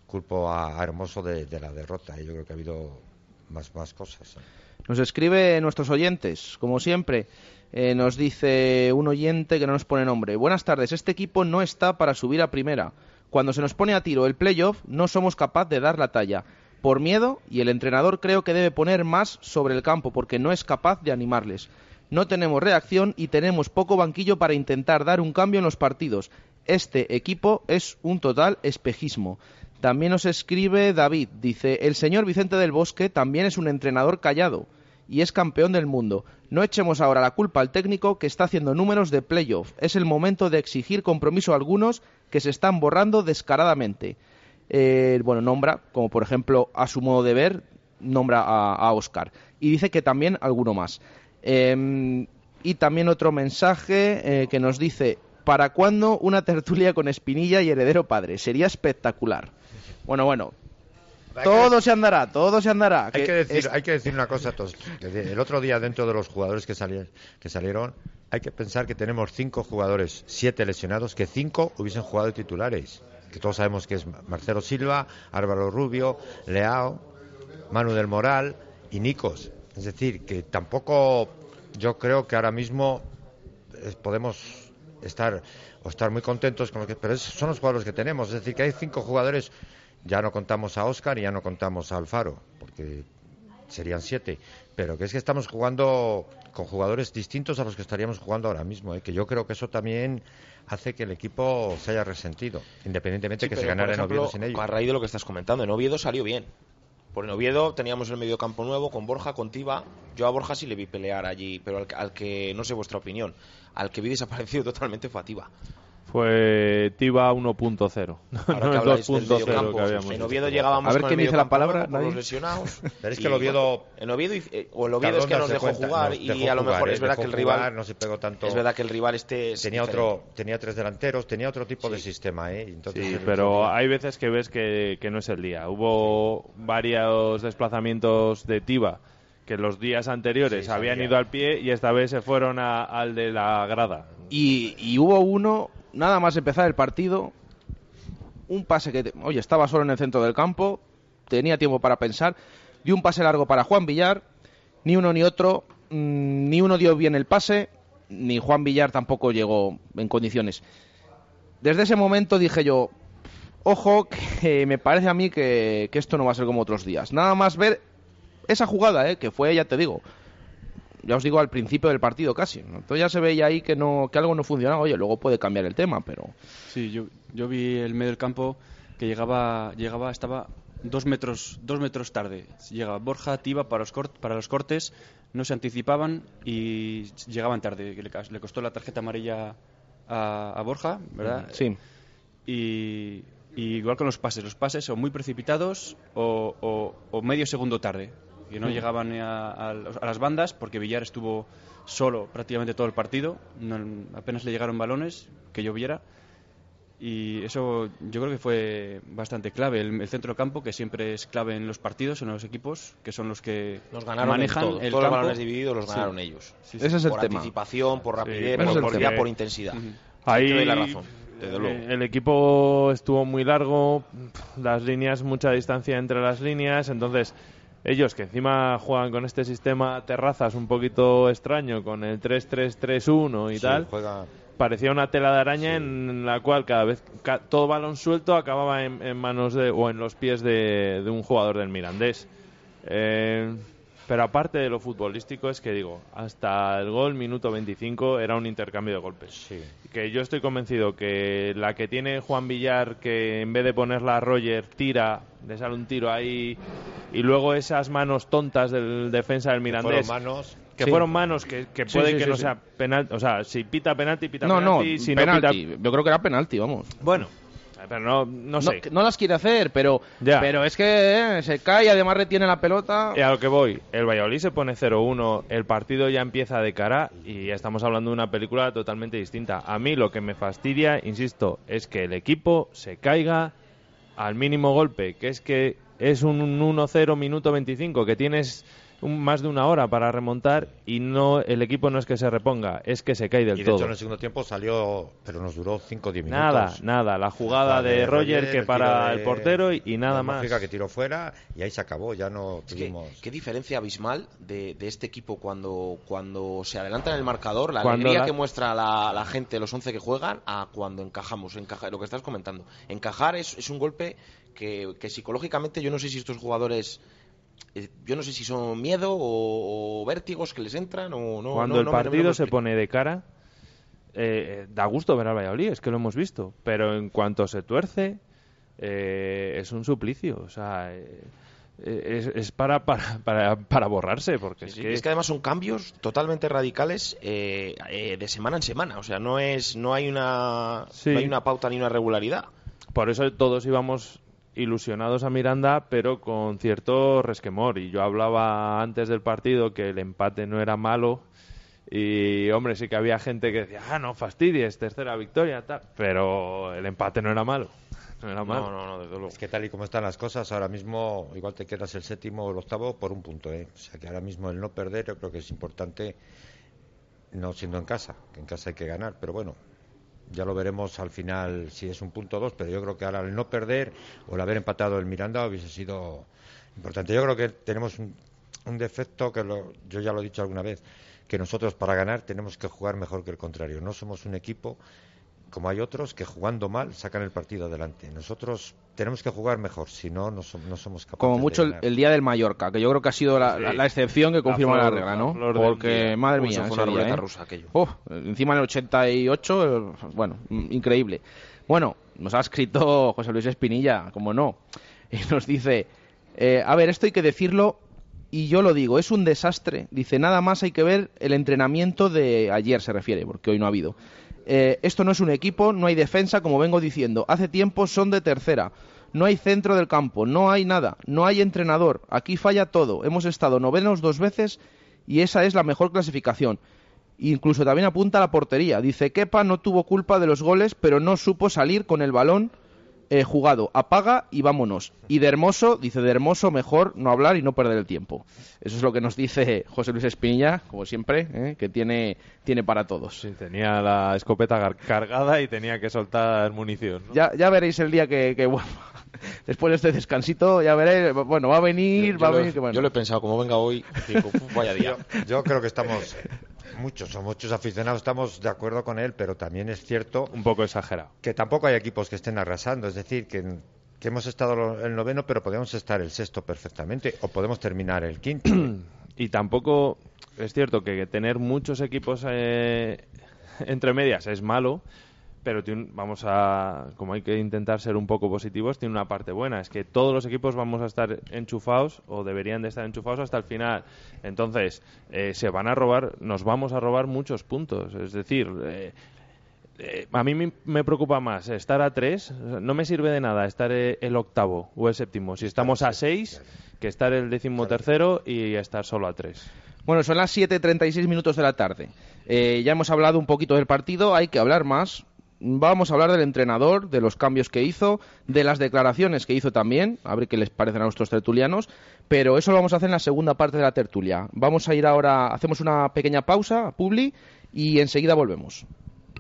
culpo a, Hermoso de, la derrota. Yo creo que ha habido más, cosas. Nos escribe nuestros oyentes, como siempre. Eh, nos dice un oyente que no nos pone nombre. Buenas tardes, este equipo no está para subir a primera. Cuando se nos pone a tiro el playoff, no somos capaces de dar la talla. Por miedo, y el entrenador creo que debe poner más sobre el campo porque no es capaz de animarles. No tenemos reacción y tenemos poco banquillo para intentar dar un cambio en los partidos. Este equipo es un total espejismo. También nos escribe David, dice, el señor Vicente del Bosque también es un entrenador callado y es campeón del mundo. No echemos ahora la culpa al técnico que está haciendo números de playoff. Es el momento de exigir compromiso a algunos que se están borrando descaradamente. Eh, bueno, nombra, como por ejemplo a su modo de ver, nombra a, Oscar. Y dice que también alguno más. Em, y también otro mensaje eh, que nos dice, ¿para cuándo una tertulia con Espinilla y Heredero Padre? Sería espectacular. Bueno, bueno, todo se andará, todo se andará. Hay que, decir, hay que decir una cosa, el otro día dentro de los jugadores que, salieron, que salieron, hay que pensar que tenemos cinco jugadores, siete lesionados, que cinco hubiesen jugado titulares. Que todos sabemos que es Marcelo Silva, Álvaro Rubio, Leao, Manu del Moral y Nicos. Es decir, que tampoco yo creo que ahora mismo eh, podemos estar o estar muy contentos con lo que, pero son los jugadores que tenemos. Es decir, que hay cinco jugadores ya no contamos a Oscar y ya no contamos a Alfaro, porque serían siete. Pero que es que estamos jugando con jugadores distintos a los que estaríamos jugando ahora mismo. ¿eh? Que yo creo que eso también hace que el equipo se haya resentido, independientemente de que se ganara en Oviedo sin ellos. A raíz de lo que estás comentando, en Oviedo salió bien. Por en Oviedo teníamos el medio campo nuevo con Borja, con Tiba. Yo a Borja sí le vi pelear allí, pero al, al que, no sé vuestra opinión, al que vi desaparecido [LAUGHS] totalmente fue a Tiba fue TIVA 1.0. [LAUGHS] No es 2.0 que habíamos En Oviedo llegábamos A ver quién dice la palabra, los lesionados. [LAUGHS] Pero es que el Oviedo en Oviedo eh, o el Oviedo es que nos dejó jugar y a lo mejor es verdad que el rival no se pegó tanto. Es verdad que el rival este tenía otro tenía tres delanteros, tenía otro tipo de sistema, ¿eh? Entonces, sí, pero hay veces que ves que, que no es el día. Hubo varios desplazamientos de Tiba que los días anteriores habían ido al pie y esta vez se fueron al de la grada. Y, y, hubo uno nada más empezar el partido, un pase que, oye, estaba solo en el centro del campo, tenía tiempo para pensar, dio un pase largo para Juan Villar, ni uno ni otro, mm, ni uno dio bien el pase, ni Juan Villar tampoco llegó en condiciones. Desde ese momento dije yo, ojo, [LAUGHS] que me parece a mí que, que esto no va a ser como otros días. Nada más ver esa jugada, ¿eh? que fue, ya te digo, ya os digo, al principio del partido casi. Entonces ya se veía ahí que, no, que algo no funcionaba. Oye, luego puede cambiar el tema, pero... Sí, yo, yo vi el medio del campo que llegaba, llegaba estaba dos metros, dos metros tarde. Llegaba Borja, Tiba para los, para los cortes, no se anticipaban y llegaban tarde. Le, costó la tarjeta amarilla a, Borja, ¿verdad? Sí. Y, igual con los pases. Los pases son muy precipitados o, o medio segundo tarde que no llegaban a, las bandas porque Villar estuvo solo prácticamente todo el partido, apenas le llegaron balones que lloviera y eso yo creo que fue bastante clave. El, centro de campo, que siempre es clave en los partidos, en los equipos, que son los que nos ganaron manejan el todos los balones divididos los ganaron ellos. Ese es el por tema. anticipación, por rapidez, por, por intensidad. Ahí la razón. Eh, el equipo estuvo muy largo, las líneas, mucha distancia entre las líneas, entonces ellos que encima juegan con este sistema terrazas un poquito extraño, con el 3-3-3-1 y tal, parecía una tela de araña en la cual cada vez todo balón suelto acababa en, manos de, o en los pies de, un jugador del Mirandés. Eh, pero aparte de lo futbolístico es que digo, hasta el gol minuto 25 era un intercambio de golpes. Que yo estoy convencido que la que tiene Juan Villar, que en vez de ponerla a Roger, tira, le sale un tiro ahí, y luego esas manos tontas del defensa del Mirandés. Que fueron manos. Que fueron manos que, puede que no sea penal, o sea, si pita penalti, pita no, penalti, no, si penalti. no Yo creo que era penalti, vamos. Bueno, pero no, no sé. No, las quiere hacer, pero, pero es que eh, se cae y además retiene la pelota. Y a lo que voy, el Valladolid se pone 0-1, el partido ya empieza de cara y ya estamos hablando de una película totalmente distinta. A mí lo que me fastidia, insisto, es que el equipo se caiga al mínimo golpe, que es que es un 1-0 minuto 25, que tienes más de una hora para remontar y no el equipo no es que se reponga, es que se cae del y de todo. Hecho, en el segundo tiempo salió, pero nos duró 5 o 10 minutos. Nada, nada. La jugada de, Roger, que para el portero y, nada más. que tiró fuera y ahí se acabó, ya no tuvimos... ¿Qué, diferencia abismal de, este equipo cuando, cuando se adelanta en el marcador, la alegría que muestra la, la, gente, los 11 que juegan, a cuando encajamos. Encaja, lo que estás comentando. Encajar es, es un golpe que, que psicológicamente yo no sé si estos jugadores yo no sé si son miedo o, vértigos que les entran o no. Cuando el partido se pone de cara, eh, da gusto ver al Valladolid, es que lo hemos visto. Pero en cuanto se tuerce, eh, es un suplicio. O sea, eh, es, es para, para, para, para borrarse, porque Sí, es, que, es que además son cambios totalmente radicales eh, eh, de semana en semana. O sea, no es, no hay una, Sí. no hay una pauta ni una regularidad. por eso todos íbamos ilusionados a Miranda, pero con cierto resquemor. Y yo hablaba antes del partido que el empate no era malo. Y, hombre, sí que había gente que decía, ah, no fastidies, tercera victoria, tal. Pero el empate no era malo. No era malo. No, no, no, desde luego. Es que tal y como están las cosas, ahora mismo igual te quedas el séptimo o el octavo por un punto, ¿eh? O sea que ahora mismo el no perder yo creo que es importante, no siendo en casa, que en casa hay que ganar, pero bueno, ya lo veremos al final si es un punto dos, pero yo creo que ahora el no perder o el haber empatado el Miranda hubiese sido importante. Yo creo que tenemos un, un defecto que lo- yo ya lo he dicho alguna vez, que nosotros para ganar tenemos que jugar mejor que el contrario. No somos un equipo como hay otros que jugando mal sacan el partido adelante. Nosotros tenemos que jugar mejor, si no, no, som- no somos capaces Como mucho el, ganar. el día del Mallorca, que yo creo que ha sido la, Sí. la- la excepción que confirma la flor- regla, la ¿no? Porque, madre mía, fue una día, ¿eh? rusa aquello. Oh, encima en el 88, eh, bueno, mm, increíble. Bueno, nos ha escrito José Luis Espinilla, como no, y nos dice, eh, a ver, esto hay que decirlo y yo lo digo, es un desastre. Dice, nada más hay que ver el entrenamiento de ayer, se refiere, porque hoy no ha habido. Eh, esto no es un equipo, no hay defensa, como vengo diciendo. Hace tiempo son de tercera. No hay centro del campo, no hay nada, no hay entrenador. Aquí falla todo. Hemos estado novenos dos veces y esa es la mejor clasificación. Incluso también apunta a la portería. Dice, Kepa no tuvo culpa de los goles, pero no supo salir con el balón eh, jugado. Apaga y vámonos. Y de Hermoso, dice de Hermoso, mejor no hablar y no perder el tiempo. Eso es lo que nos dice José Luis Espinilla, como siempre, ¿eh? que tiene, tiene para todos. Sí, tenía la escopeta cargada y tenía que soltar munición. ¿no? Ya, ya veréis el día que, que vuelva. [LAUGHS] Después de este descansito, ya veréis, bueno, va a venir, Yo, va a venir, he- que bueno. yo lo he pensado, como venga hoy, digo, "Uf, vaya día. Yo creo que estamos, muchos o muchos aficionados estamos de acuerdo con él, pero también es cierto Un poco exagerado. que tampoco hay equipos que estén arrasando. Es decir, que, que hemos estado el noveno, pero podemos estar el sexto perfectamente, o podemos terminar el quinto. [CLEARS THROAT] Y tampoco es cierto que tener muchos equipos eh, [LAUGHS] entre medias es malo, pero tiene vamos a, como hay que intentar ser un poco positivos, tiene una parte buena, es que todos los equipos vamos a estar enchufados o deberían de estar enchufados hasta el final. Entonces, eh, se van a robar, nos vamos a robar muchos puntos. Es decir, eh, eh, a mí me, me preocupa más estar a tres. No me sirve de nada estar el octavo o el séptimo. Si estamos a seis, que estar el décimo tercero y estar solo a tres. Bueno, son las 7.36 minutos de la tarde. Ya hemos hablado un poquito del partido, hay que hablar más. Vamos a hablar del entrenador, de los cambios que hizo, de las declaraciones que hizo también, a ver qué les parecen a nuestros tertulianos, pero eso lo vamos a hacer en la segunda parte de la tertulia. Vamos a ir ahora, hacemos una pequeña pausa, Publi, y enseguida volvemos.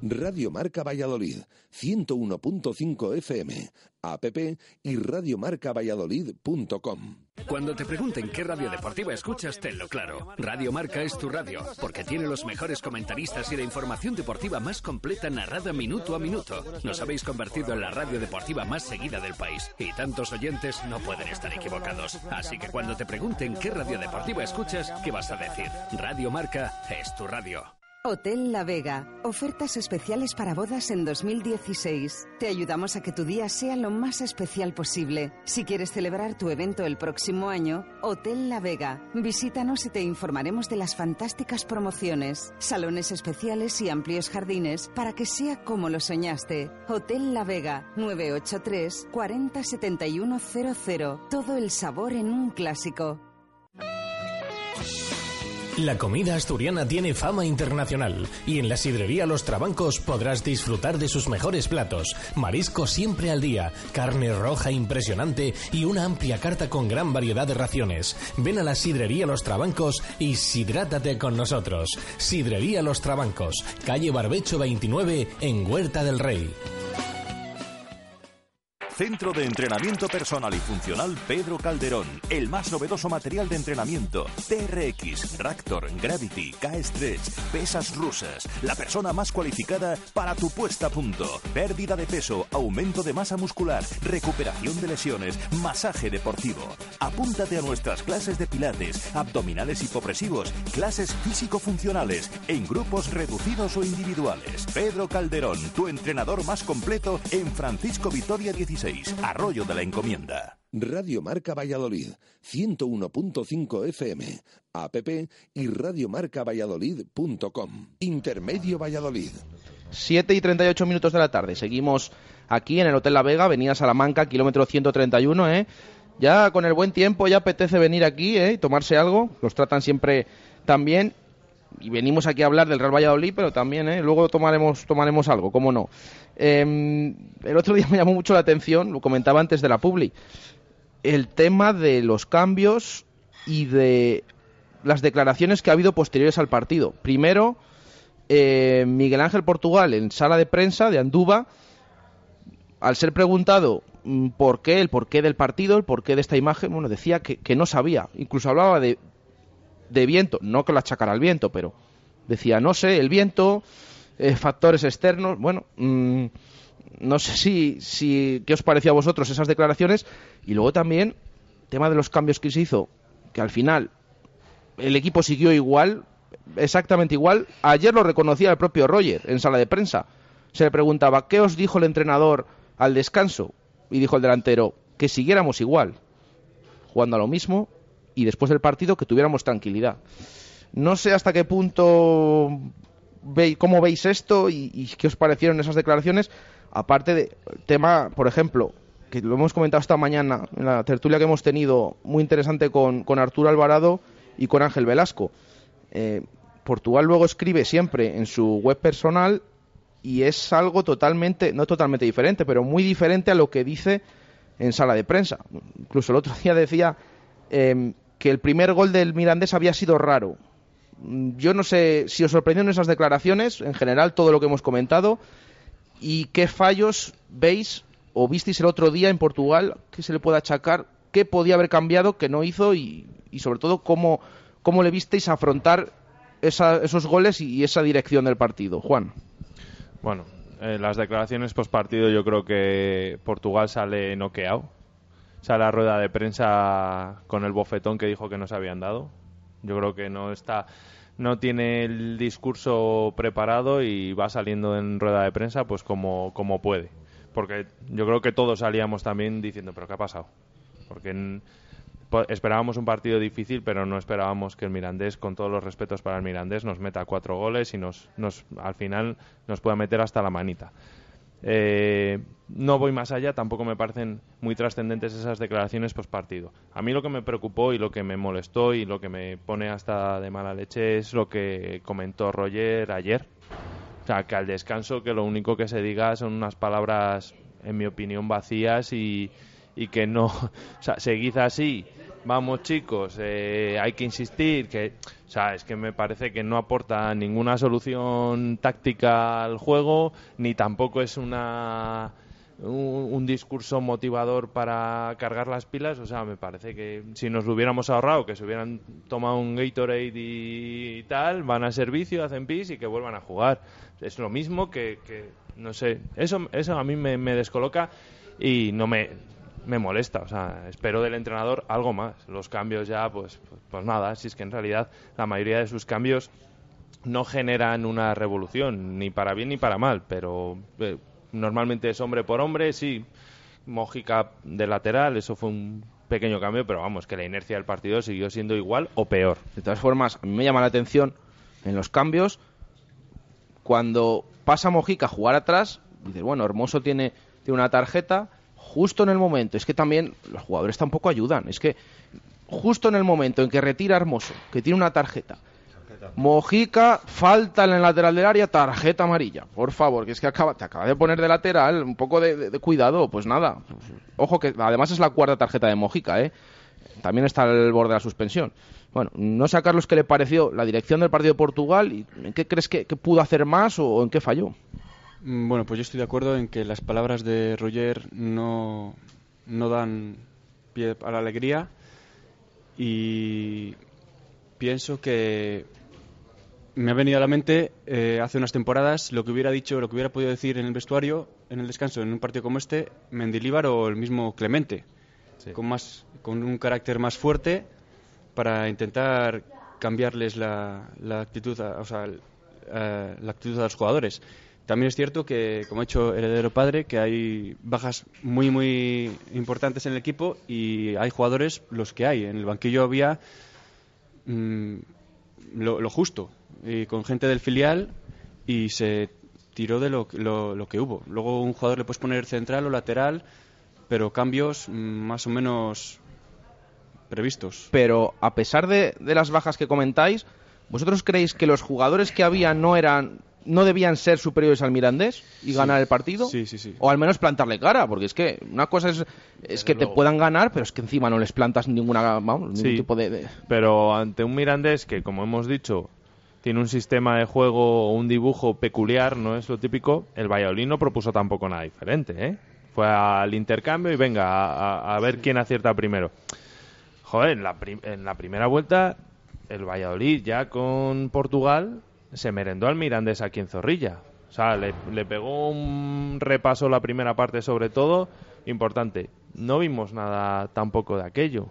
Radio Marca Valladolid, 101.5 FM, app y radiomarcavalladolid.com. Cuando te pregunten qué radio deportiva escuchas, tenlo claro. Radio Marca es tu radio, porque tiene los mejores comentaristas y la información deportiva más completa narrada minuto a minuto. Nos habéis convertido en la radio deportiva más seguida del país y tantos oyentes no pueden estar equivocados. Así que cuando te pregunten qué radio deportiva escuchas, ¿qué vas a decir? Radio Marca es tu radio. Hotel La Vega. Ofertas especiales para bodas en 2016. Te ayudamos a que tu día sea lo más especial posible. Si quieres celebrar tu evento el próximo año, Hotel La Vega. Visítanos y te informaremos de las fantásticas promociones, salones especiales y amplios jardines para que sea como lo soñaste. Hotel La Vega 983 40 71 00. Todo el sabor en un clásico. La comida asturiana tiene fama internacional y en la sidrería Los Trabancos podrás disfrutar de sus mejores platos. Marisco siempre al día, carne roja impresionante y una amplia carta con gran variedad de raciones. Ven a la sidrería Los Trabancos y sidrátate con nosotros. Sidrería Los Trabancos, calle Barbecho 29 en Huerta del Rey. Centro de Entrenamiento Personal y Funcional Pedro Calderón. El más novedoso material de entrenamiento. TRX, Raptor, Gravity, K-Stretch, pesas rusas. La persona más cualificada para tu puesta a punto. Pérdida de peso, aumento de masa muscular, recuperación de lesiones, masaje deportivo. Apúntate a nuestras clases de pilates, abdominales hipopresivos, clases físico-funcionales, en grupos reducidos o individuales. Pedro Calderón, tu entrenador más completo en Francisco Vitoria 16 6, Arroyo de la Encomienda. Radio Marca Valladolid, 101.5 FM, app y radiomarcavalladolid.com. Intermedio Valladolid. 7 y 38 minutos de la tarde. Seguimos aquí en el Hotel La Vega, Avenida Salamanca, kilómetro 131, ¿eh? Ya con el buen tiempo ya apetece venir aquí, ¿eh? Y tomarse algo. Los tratan siempre tan bien. Y venimos aquí a hablar del Real Valladolid, pero también, ¿eh? Luego tomaremos, tomaremos algo, cómo no. Em, el otro día [LAUGHS] me llamó mucho la atención, lo comentaba antes de la Publi, el tema de los cambios y de las declaraciones que ha habido posteriores al partido. Primero, eh, Miguel Ángel Portugal en sala de prensa de Anduba, al ser preguntado mm, por qué, el porqué del partido, el porqué de esta imagen, bueno, decía que, no sabía. Incluso hablaba de, de, viento, no que lo achacara al viento, pero decía, no sé, el viento, eh, factores externos. Bueno, mm, no sé si, si, qué os pareció a vosotros esas declaraciones. Y luego también, tema de los cambios que se hizo, que al final el equipo siguió igual, exactamente igual. Ayer lo reconocía el propio Roger en sala de prensa. Se le preguntaba, ¿qué os dijo el entrenador al descanso? Y dijo el delantero, que siguiéramos igual, jugando a lo mismo y después del partido que tuviéramos tranquilidad. No sé hasta qué punto veis, cómo veis esto y, qué os parecieron esas declaraciones, aparte de tema, por ejemplo, que lo hemos comentado esta mañana en la tertulia que hemos tenido, muy interesante con, con Arturo Alvarado y con Ángel Velasco. Eh, Portugal luego escribe siempre en su web personal y es algo totalmente, no totalmente diferente, pero muy diferente a lo que dice en sala de prensa. Incluso el otro [LAUGHS] día decía em, que el primer gol del Mirandés había sido raro. Yo no sé si os sorprendieron esas declaraciones, en general todo lo que hemos comentado, y qué fallos veis o visteis el otro día en Portugal que se le puede achacar, qué podía haber cambiado, que no hizo y, sobre todo cómo, ¿Cómo le visteis afrontar esos goles y esa dirección del partido, Juan? Bueno, en las declaraciones post partido yo creo que Portugal sale noqueado. Sale a rueda de prensa con el bofetón que dijo que no se habían dado. Yo creo que no está no tiene el discurso preparado y va saliendo en rueda de prensa pues como, como puede. Porque yo creo que todos salíamos también diciendo, pero ¿qué ha pasado? Porque esperábamos un partido difícil, pero no esperábamos que el Mirandés, con todos los respetos para el Mirandés, nos meta cuatro goles y nos, nos al final nos pueda meter hasta la manita. Eh, no voy más allá, tampoco me parecen muy trascendentes esas declaraciones post partido. A mí lo que me preocupó y lo que me molestó y lo que me pone hasta de mala leche es lo que comentó Roger ayer. O sea, que al descanso que lo único que se diga son unas palabras, en mi opinión, vacías y, y que no, [LAUGHS] o sea, seguid así vamos chicos, eh, hay que insistir, que, o sea, es que me parece que no aporta ninguna solución táctica al juego, ni tampoco es una un, discurso motivador para cargar las pilas, o sea, me parece que si nos lo hubiéramos ahorrado, que se hubieran tomado un Gatorade y, tal, van a servicio, hacen pis y que vuelvan a jugar. Es lo mismo que, que no sé, eso, eso a mí me descoloca y no me me molesta. O sea, espero del entrenador algo más. Los cambios ya, pues, pues, nada, si es que en realidad la mayoría de sus cambios no generan una revolución, ni para bien ni para mal, pero eh, normalmente es hombre por hombre, sí. Mojica de lateral, eso fue un pequeño cambio, pero vamos, que la inercia del partido siguió siendo igual o peor. De todas formas, a mí me llama la atención en los cambios, cuando pasa Mojica a jugar atrás, dices, bueno, Hermoso tiene, tiene una tarjeta, justo en el momento, es que también los jugadores tampoco ayudan, es que justo en el momento en que retira Hermoso, que tiene una tarjeta, Mojica, falta en el lateral del área, tarjeta amarilla. Por favor, que es que acaba, te acaba de poner de lateral, un poco de, cuidado, pues nada. Ojo que además es la cuarta tarjeta de Mojica, ¿eh? También está al borde de la suspensión. Bueno, no sé a Carlos qué le pareció la dirección del partido de Portugal y en qué crees que, pudo hacer más o en qué falló. Mm, bueno, pues yo estoy de acuerdo en que las palabras de Roger no, no dan pie a la alegría y pienso que me ha venido a la mente eh, hace unas temporadas lo que hubiera dicho, lo que hubiera podido decir en el vestuario, en el descanso, en un partido como este, Mendilíbar o el mismo Clemente, con, más, con un carácter más fuerte para intentar cambiarles la, la actitud, o sea, la actitud a los jugadores También es cierto que, como ha hecho Heredero Padre, que hay bajas muy, muy importantes en el equipo y hay jugadores los que hay. En el banquillo había mm, lo, justo, y con gente del filial y se tiró de lo, lo, lo que hubo. Luego un jugador le puedes poner central o lateral, pero cambios mm, más o menos previstos. Pero a pesar de las bajas que comentáis, ¿vosotros creéis que los jugadores que había no eran no debían ser superiores al Mirandés y Sí. ganar el partido? Sí, sí, sí. O al menos plantarle cara, porque es que una cosa es, es que te puedan ganar, pero es que encima no les plantas ninguna, vamos, ningún Sí, tipo de, de- pero ante un Mirandés que, como hemos dicho, tiene un sistema de juego o un dibujo peculiar, no es lo típico, el Valladolid no propuso tampoco nada diferente, ¿eh? Fue al intercambio y venga, a, a- ver quién acierta primero. Joder, en la, en la primera vuelta, el Valladolid ya con Portugal se merendó al Mirandés aquí en Zorrilla. O sea, le, le pegó un repaso la primera parte sobre todo, importante. No vimos nada tampoco de aquello.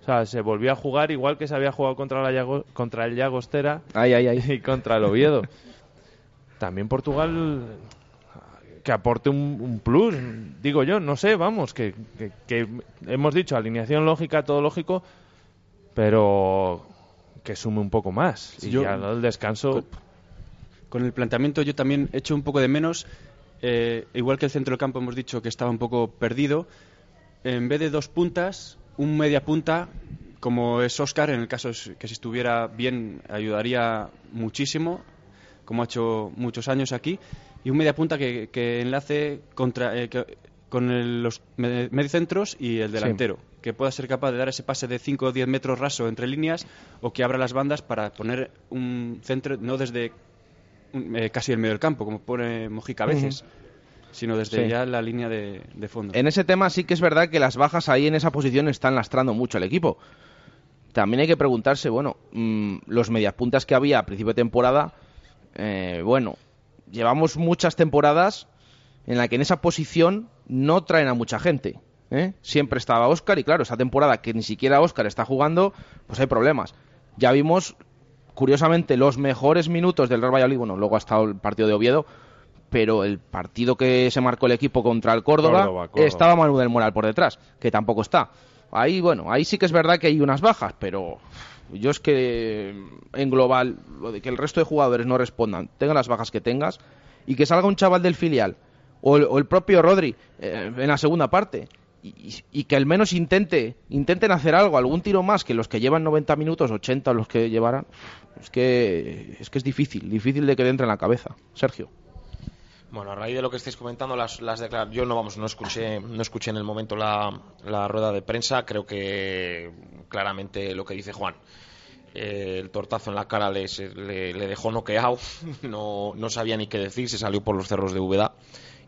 O sea, se volvió a jugar igual que se había jugado contra, la Llago- contra el Llagostera Ay, ay, ay. [LAUGHS] y contra el Oviedo. También Portugal que aporte un, un plus, digo yo, no sé, vamos, que, que- que hemos dicho alineación lógica, todo lógico, pero que sume un poco más. Sí, y yo- ya el descanso... Con el planteamiento yo también he hecho un poco de menos, eh, igual que el centro del campo hemos dicho que estaba un poco perdido, en vez de dos puntas, un media punta, como es Oscar, en el caso que si estuviera bien ayudaría muchísimo, como ha hecho muchos años aquí, y un media punta que, que enlace contra, eh, que- con el- los me- mediocentros y el delantero, que pueda ser capaz de dar ese pase de 5 o 10 metros raso entre líneas o que abra las bandas para poner un centro, no desde eh, casi el medio del campo, como pone Mojica a veces, sino desde Sí. ya la línea de, de fondo. En ese tema sí que es verdad que las bajas ahí en esa posición están lastrando mucho al equipo. También hay que preguntarse, bueno, mm, los mediapuntas que había a principio de temporada, eh, bueno, llevamos muchas temporadas en la que en esa posición no traen a mucha gente. ¿Eh? Siempre estaba Oscar y claro, esa temporada que ni siquiera Oscar está jugando, pues hay problemas. Ya vimos, curiosamente, los mejores minutos del Real Valladolid, bueno, luego ha estado el partido de Oviedo, pero el partido que se marcó el equipo contra el Córdoba, Córdoba, Córdoba. estaba Manu del Moral por detrás, que tampoco está. Ahí, bueno, ahí sí que es verdad que hay unas bajas, pero yo es que en global, lo de que el resto de jugadores no respondan, tengan las bajas que tengas, y que salga un chaval del filial, o el, o el propio Rodri, eh, en la segunda parte, y, y- que al menos intente, intenten hacer algo, algún tiro más que los que llevan 90 minutos, 80 los que llevaran, es que es que es difícil, difícil de que te entre en la cabeza. Sergio. Bueno, a raíz de lo que estáis comentando, las, las. Yo no, vamos, no escuché, no escuché en el momento la, la rueda de prensa. Creo que claramente lo que dice Juan. eh, el tortazo en la cara le, le, le dejó noqueado. [LAUGHS] No, no sabía ni qué decir. Se salió por los cerros de Úbeda.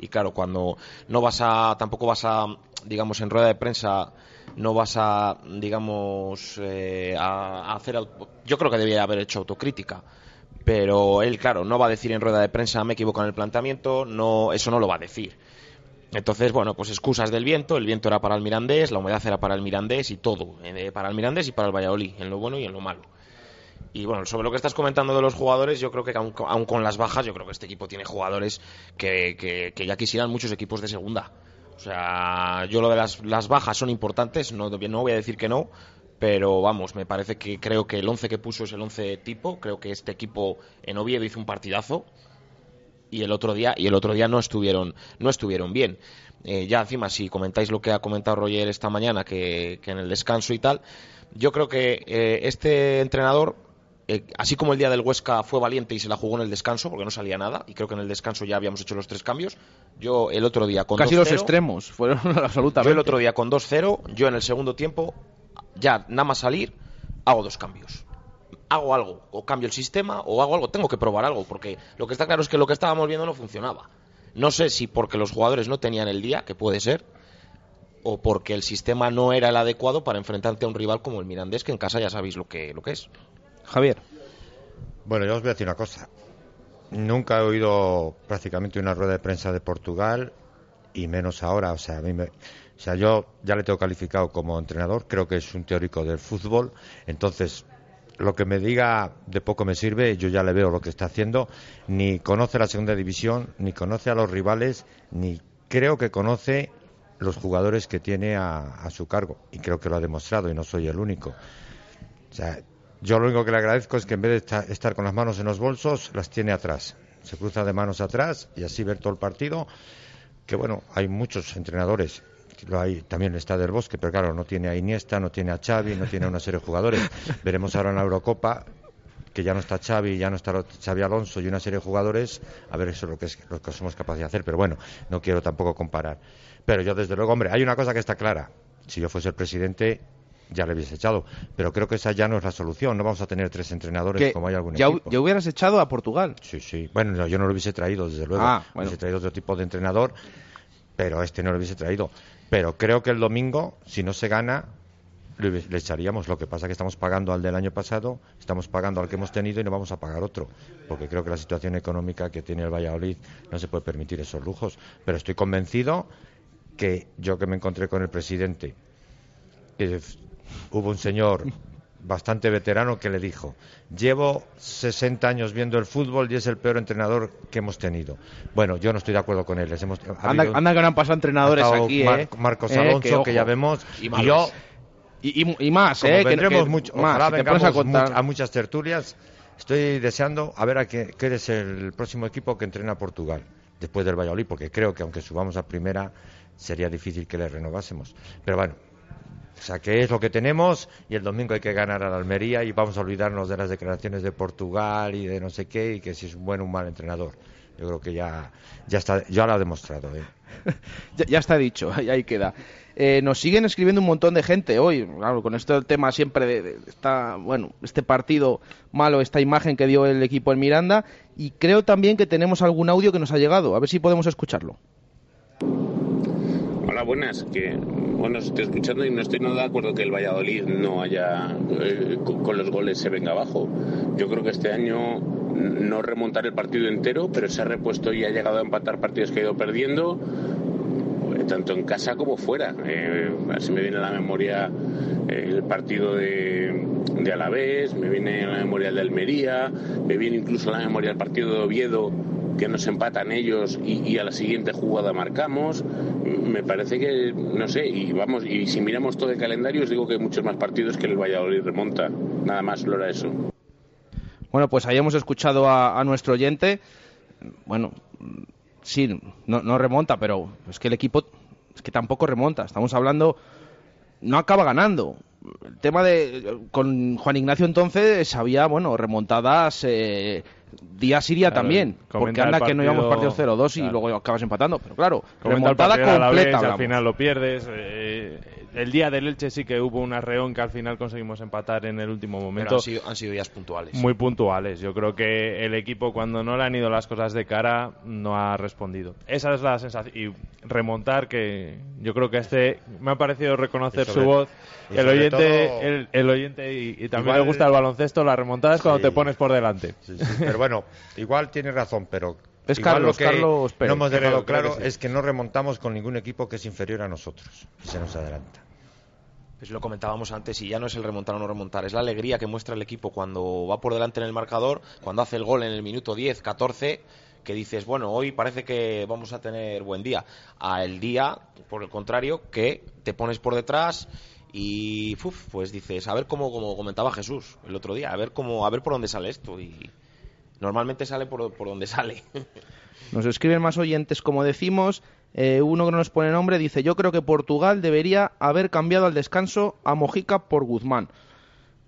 Y claro, cuando no vas a. Tampoco vas a. Digamos, en rueda de prensa. No vas a. Digamos. eh, a, hacer. Yo creo que debía haber hecho autocrítica pero él, claro, no va a decir en rueda de prensa me equivoco en el planteamiento, no, eso no lo va a decir. Entonces, bueno, pues excusas del viento, el viento era para el Mirandés, la humedad era para el Mirandés y todo, eh, para el Mirandés y para el Valladolid, en lo bueno y en lo malo. Y bueno, sobre lo que estás comentando de los jugadores, yo creo que aun, aun con las bajas, yo creo que este equipo tiene jugadores que, que- ya quisieran muchos equipos de segunda. O sea, yo lo de las, las bajas son importantes, no, no voy a decir que no, pero vamos, me parece que creo que el 11 que puso es el 11 tipo, creo que este equipo en Oviedo hizo un partidazo y el otro día y el otro día no estuvieron no estuvieron bien Eh, ya encima si comentáis lo que ha comentado Roger esta mañana que, que en el descanso y tal yo creo que eh, este entrenador eh, así como el día del Huesca fue valiente y se la jugó en el descanso porque no salía nada y creo que en el descanso ya habíamos hecho los tres cambios yo el otro día con Casi los 2-0, extremos fueron [LAUGHS] absolutamente. yo el otro día con 2-0 yo en el segundo tiempo ya nada más salir hago dos cambios hago algo, o cambio el sistema, o hago algo, tengo que probar algo, porque lo que está claro es que lo que estábamos viendo no funcionaba. No sé si porque los jugadores no tenían el día, que puede ser, o porque el sistema no era el adecuado para enfrentarte a un rival como el Mirandés, que en casa ya sabéis lo que, lo que es. Javier. Bueno, yo os voy a decir una cosa. Nunca he oído prácticamente una rueda de prensa de Portugal y menos ahora. O sea, a mí me- o sea, yo ya le tengo calificado como entrenador. Creo que es un teórico del fútbol. Entonces, lo que me diga de poco me sirve, yo ya le veo lo que está haciendo, ni conoce la segunda división, ni conoce a los rivales, ni creo que conoce los jugadores que tiene a, a su cargo, y creo que lo ha demostrado, y no soy el único. O sea, yo lo único que le agradezco es que en vez de esta- estar con las manos en los bolsos, las tiene atrás. Se cruza de manos atrás y así ver todo el partido. Que bueno, hay muchos entrenadores. Lo hay, también está del Bosque, pero claro, no tiene a Iniesta, no tiene a Xavi, no tiene a una serie de jugadores. [LAUGHS] Veremos ahora en la Eurocopa que ya no está Xavi, ya no está Xavi Alonso y una serie de jugadores, a ver eso es lo que, es, lo que somos capaces de hacer. Pero bueno, no quiero tampoco comparar. Pero yo desde luego, hombre, hay una cosa que está clara. Si yo fuese el presidente, ya le hubiese echado. Pero creo que esa ya no es la solución. No vamos a tener tres entrenadores Que como hay algún ya, equipo. ya hubieras echado a Portugal. Sí, sí. Bueno, no, yo no lo hubiese traído, desde luego. Ah, bueno. Hubiese traído otro tipo de entrenador, pero este no lo hubiese traído. Pero creo que el domingo, si no se gana, le, echaríamos. Lo que pasa es que estamos pagando al del año pasado, estamos pagando al que hemos tenido y no vamos a pagar otro. Porque creo que la situación económica que tiene el Valladolid no se puede permitir esos lujos. Pero estoy convencido que yo que me encontré con el presidente, f- hubo un señor bastante veterano que le dijo, llevo 60 años viendo el fútbol y es el peor entrenador que hemos tenido. Bueno, yo no estoy de acuerdo con él. les hemos- ha Anda, habido- anda que no han pasado entrenadores ha aquí, Mar- ¿eh? Marcos Eh, Alonso, que, ya vemos. Y yo, Y, más, como ¿eh? Que- vendremos que- mucho, más, ojalá a much- a muchas tertulias, estoy deseando a ver a qué, qué es el próximo equipo que entrena a Portugal después del Valladolid, porque creo que aunque subamos a primera sería difícil que le renovásemos. Pero bueno, o sea, que es lo que tenemos y el domingo hay que ganar a la Almería y vamos a olvidarnos de las declaraciones de Portugal y de no sé qué y que si es un buen o un mal entrenador. Yo creo que ya, ya está, ya lo ha demostrado. ¿eh? [LAUGHS] ya, está dicho, ahí, queda. Eh, nos siguen escribiendo un montón de gente hoy, claro, con esto el tema siempre de, de esta, bueno, este partido malo, esta imagen que dio el equipo en Miranda, y creo también que tenemos algún audio que nos ha llegado, a ver si podemos escucharlo. Hola, buenas. Que bueno, estoy escuchando y no estoy nada de acuerdo que el Valladolid no haya eh, con, los goles se venga abajo. Yo creo que este año no remontar el partido entero, pero se ha repuesto y ha llegado a empatar partidos que ha ido perdiendo, tanto en casa como fuera. Eh, así me viene a la memoria eh, el partido de, de Alavés, me viene a la memoria el de Almería, me viene incluso a la memoria el partido de Oviedo que nos empatan ellos y, a la siguiente jugada marcamos. Me parece que, no sé, y vamos, y si miramos todo el calendario, os digo que hay muchos más partidos que el Valladolid remonta. Nada más, solo era eso. Bueno, pues ahí hemos escuchado a, a nuestro oyente. Bueno, sí, no, no remonta, pero es que el equipo es que tampoco remonta. Estamos hablando, no acaba ganando. El tema de con Juan Ignacio entonces había, bueno, remontadas eh, día Siria Claro, también, porque anda que no íbamos partido- partidos 0-2 y claro. luego acabas empatando, pero claro, Comenta remontada completa. al final lo pierdes. eh, el día del Elche sí que hubo un arreón que al final conseguimos empatar en el último Pero momento. han sido, han sido días puntuales. Muy puntuales. Yo creo que el equipo cuando no le han ido las cosas de cara no ha respondido. Esa es la sensación. Y remontar que yo creo que este me ha parecido reconocer sobre- su voz. y El oyente, todo- el, el oyente y, y también Igual- le gusta el baloncesto, la remontada es cuando Sí. te pones por delante. Sí, sí, Pero bueno, igual tiene razón, pero Es igual Carlos, lo que Carlos Pérez. no hemos dejado creo claro que sí. es que no remontamos con ningún equipo que es inferior a nosotros y se nos adelanta. Pues lo comentábamos antes y ya no es el remontar o no remontar, es la alegría que muestra el equipo cuando va por delante en el marcador, cuando hace el gol en el minuto 10, 14, que dices, bueno, hoy parece que vamos a tener buen día. A el día, por el contrario, que te pones por detrás y uf, pues dices, a ver cómo, como comentaba Jesús el otro día, a ver cómo, a ver por dónde sale esto y normalmente sale por, por donde sale. [LAUGHS] Nos escriben más oyentes, como decimos. eh, uno que no nos pone nombre dice: Yo creo que Portugal debería haber cambiado al descanso a Mojica por Guzmán.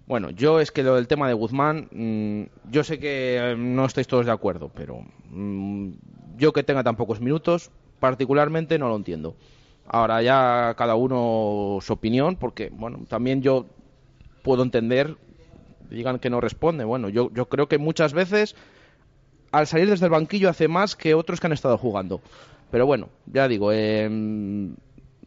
Bueno, yo es que lo del tema de Guzmán, mm, yo sé que eh, no estáis todos de acuerdo, pero mm, yo que tenga tan pocos minutos, particularmente no lo entiendo. Ahora ya cada uno su opinión, porque bueno, también yo puedo entender, digan que no responde. Bueno, yo, yo creo que muchas veces al salir desde el banquillo hace más que otros que han estado jugando. Pero bueno, ya digo, eh,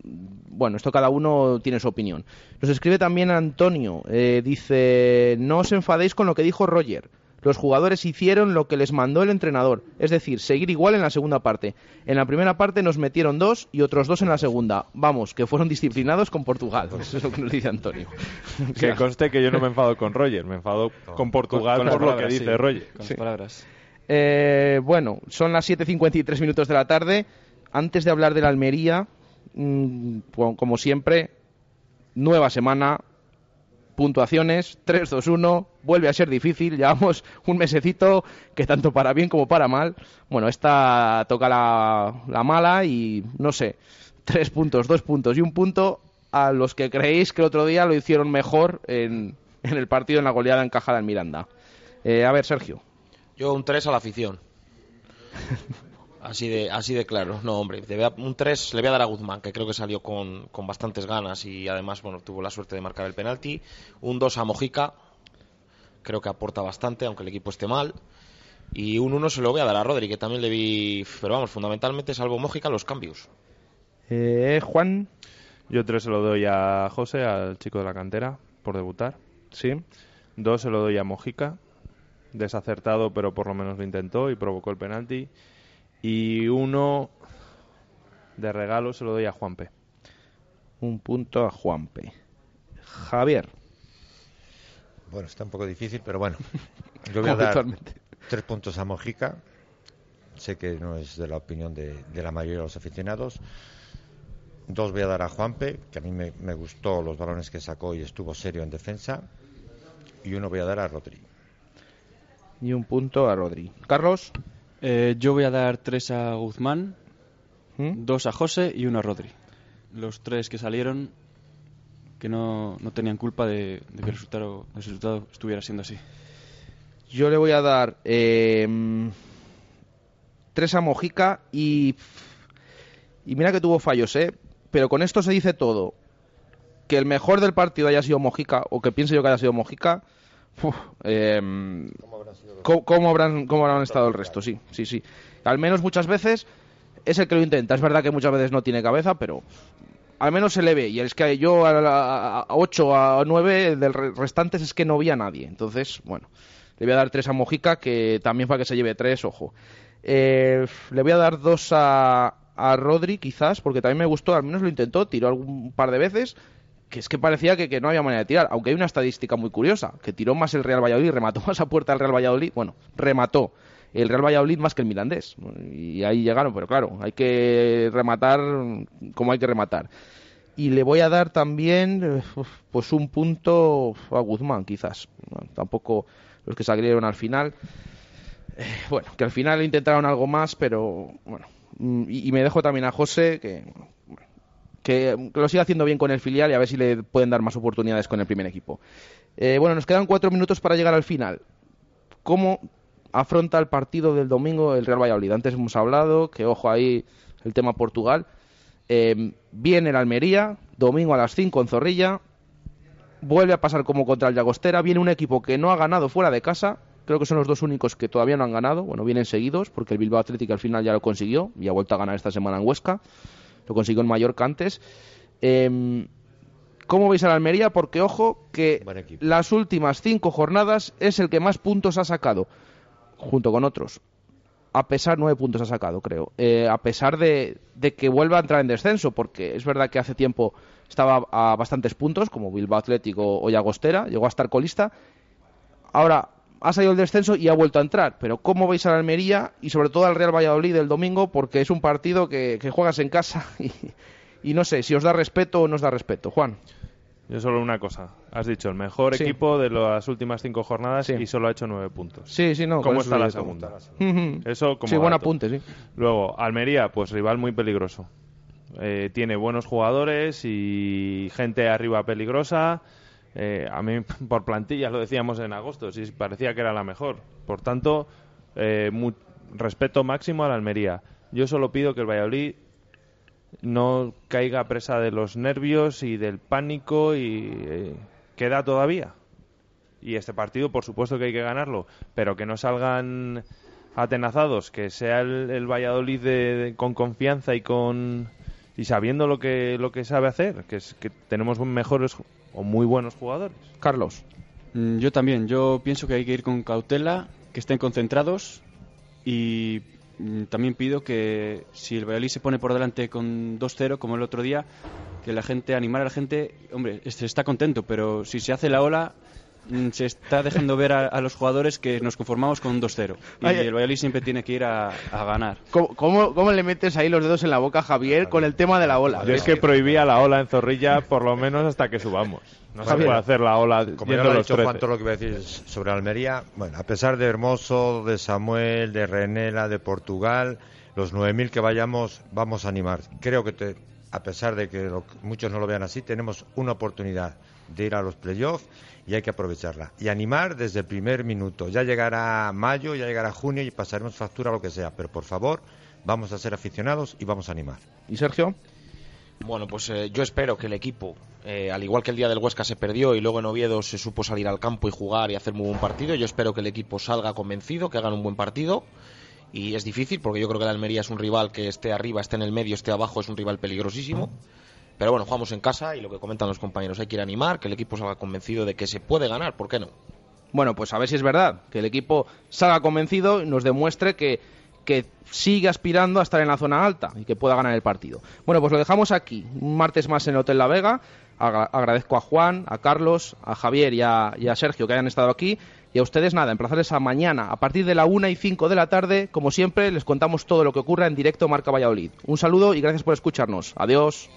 bueno, esto cada uno tiene su opinión. Nos escribe también Antonio, eh, dice, no os enfadéis con lo que dijo Roger. Los jugadores hicieron lo que les mandó el entrenador, es decir, seguir igual en la segunda parte. En la primera parte nos metieron dos y otros dos en la segunda. Vamos, que fueron disciplinados con Portugal. Eso es lo que nos dice Antonio. [LAUGHS] Que conste que yo no me enfado con Roger, me enfado con Portugal Con- con por las lo que dice sí, Roger. con las palabras. Eh, bueno, son las 7.53 minutos de la tarde. Antes de hablar de la Almería, mm, pues, como siempre, nueva semana, puntuaciones, 3-2-1, vuelve a ser difícil, [LAUGHS] llevamos un mesecito que tanto para bien como para mal. Bueno, esta toca la, la mala y no sé, tres puntos, dos puntos y un punto a los que creéis que el otro día lo hicieron mejor en, en el partido en la goleada encajada en Miranda. Eh, a ver, Sergio. Yo un 3 a la afición. [LAUGHS] Así de, así de claro. No, hombre, le voy a- un 3 le voy a dar a Guzmán, que creo que salió con, con bastantes ganas y además bueno tuvo la suerte de marcar el penalti. Un 2 a Mojica, creo que aporta bastante, aunque el equipo esté mal. Y un 1 se lo voy a dar a Rodri, que también le vi, pero vamos, fundamentalmente salvo Mojica los cambios. Eh, Juan. Yo tres se lo doy a José, al chico de la cantera, por debutar. Sí. Dos se lo doy a Mojica, desacertado, pero por lo menos lo intentó y provocó el penalti. Y uno de regalo se lo doy a Juanpe. Un punto a Juanpe. Javier. Bueno, está un poco difícil, pero bueno. [LAUGHS] Yo voy a dar tres puntos a Mojica. Sé que no es de la opinión de, de la mayoría de los aficionados. Dos voy a dar a Juanpe, que a mí me, me gustó los balones que sacó y estuvo serio en defensa. Y uno voy a dar a Rodri. Y un punto a Rodri. Carlos. Eh, yo voy a dar tres a Guzmán, ¿Mm? dos a José y uno a Rodri. Los tres que salieron que no, no tenían culpa de, de que el resultado, el resultado estuviera siendo así. Yo le voy a dar eh, tres a Mojica y. Y mira que tuvo fallos, ¿eh? Pero con esto se dice todo. Que el mejor del partido haya sido Mojica, o que piense yo que haya sido Mojica. uf, eh, ¿cómo, cómo habrán, ¿Cómo habrán estado el resto? Sí, sí, sí. Al menos muchas veces es el que lo intenta. Es verdad que muchas veces no tiene cabeza, pero al menos se le ve. Y es que yo a, la- a 8 a 9 del re- restantes es que no vi a nadie. Entonces, bueno, le voy a dar 3 a Mojica, que también para que se lleve 3, ojo. Eh, le voy a dar 2 a, a Rodri, quizás, porque también me gustó, al menos lo intentó, tiró algún par de veces, que es que parecía que, que no había manera de tirar. Aunque hay una estadística muy curiosa, que tiró más el Real Valladolid, remató más a puerta el Real Valladolid, bueno, remató el Real Valladolid más que el Mirandés. Y ahí llegaron, pero claro, hay que rematar como hay que rematar. Y le voy a dar también eh, pues un punto a Guzmán, quizás. Tampoco los que salieron al final. Eh, bueno, que al final intentaron algo más, pero bueno. Mm, Y, y me dejo también a José, que, que, lo siga haciendo bien con el filial y a ver si le pueden dar más oportunidades con el primer equipo. Eh, bueno, nos quedan cuatro minutos para llegar al final. ¿Cómo afronta el partido del domingo el Real Valladolid? Antes hemos hablado que, ojo ahí, el tema Portugal. Eh, viene el Almería, domingo a las 5 en Zorrilla. Vuelve a pasar como contra el Llagostera. Viene un equipo que no ha ganado fuera de casa. Creo que son los dos únicos que todavía no han ganado. Bueno, vienen seguidos porque el Bilbao Atlético al final ya lo consiguió y ha vuelto a ganar esta semana en Huesca. Lo consiguió en Mallorca antes. Eh, ¿Cómo veis al Almería? Porque, ojo, que las últimas cinco jornadas es el que más puntos ha sacado, junto con otros. A pesar, nueve puntos ha sacado, creo. Eh, a pesar de, de que vuelva a entrar en descenso, porque es verdad que hace tiempo estaba a bastantes puntos, como Bilbao Atlético o Llagostera, llegó a estar colista. Ahora ha salido el descenso y ha vuelto a entrar. Pero ¿cómo veis al Almería y sobre todo al Real Valladolid el domingo? Porque es un partido que, que juegas en casa [LAUGHS] y, y no sé si os da respeto o no os da respeto. Juan. Yo solo una cosa. Has dicho el mejor Sí. equipo de las últimas cinco jornadas y solo ha hecho nueve puntos. Sí, sí, no. ¿Cómo está la segunda? [LAUGHS] Eso como Sí, buen apunte, sí. Luego, Almería, pues rival muy peligroso. Eh, tiene buenos jugadores y gente arriba peligrosa. Eh, a mí, [LAUGHS] por plantilla, lo decíamos en agosto, sí, parecía que era la mejor. Por tanto, eh, respeto máximo a la Almería. Yo solo pido que el Valladolid no caiga presa de los nervios y del pánico y eh, queda todavía. Y este partido, por supuesto que hay que ganarlo, pero que no salgan atenazados, que sea el, Valladolid de- con confianza y con y sabiendo lo que lo que sabe hacer, que que tenemos mejores o muy buenos jugadores. Carlos. Mm, Yo también, yo pienso que hay que ir con cautela que estén concentrados y mm, también pido que si el Valladolid se pone por delante con 2-0 como el otro día, que la gente, animar a la gente, hombre, se está contento, pero si se hace la ola, se está dejando ver a, a los jugadores que nos conformamos con un 2-0. Y Oye. el Valladolid siempre tiene que ir a, a ganar. ¿Cómo, cómo, cómo le metes ahí los dedos en la boca a Javier con el tema de la ola? Yo es que prohibía la ola en Zorrilla por lo menos hasta que subamos. No se Javier, puede hacer la ola Como ya lo ha los dicho 13. Juan, todo lo que iba a decir sobre Almería, bueno, a pesar de Hermoso, de Samuel, de Renela, de Portugal, los 9.000 que vayamos, vamos a animar. Creo que, te- a pesar de que lo- muchos no lo vean así, tenemos una oportunidad de ir a los playoffs y hay que aprovecharla. Y animar desde el primer minuto. Ya llegará mayo, ya llegará junio y pasaremos factura lo que sea. Pero por favor, vamos a ser aficionados y vamos a animar. ¿Y Sergio? Bueno, pues eh, yo espero que el equipo, eh, al igual que el día del Huesca se perdió y luego en Oviedo se supo salir al campo y jugar y hacer muy buen partido, yo espero que el equipo salga convencido, que hagan un buen partido. Y es difícil porque yo creo que el Almería es un rival que esté arriba, esté en el medio, esté abajo, es un rival peligrosísimo. Pero bueno, jugamos en casa y lo que comentan los compañeros, hay que ir animar, que el equipo salga convencido de que se puede ganar, ¿por qué no? Bueno, pues a ver si es verdad, que el equipo salga convencido y nos demuestre que, que sigue aspirando a estar en la zona alta y que pueda ganar el partido. Bueno, pues lo dejamos aquí, un martes más en el Hotel La Vega. Agra- agradezco a Juan, a Carlos, a Javier y a Sergio que hayan estado aquí. Y a ustedes nada, emplazarles a mañana, a partir de la 1 y 5 de la tarde, como siempre, les contamos todo lo que ocurra en directo Marca Valladolid. Un saludo y gracias por escucharnos. Adiós.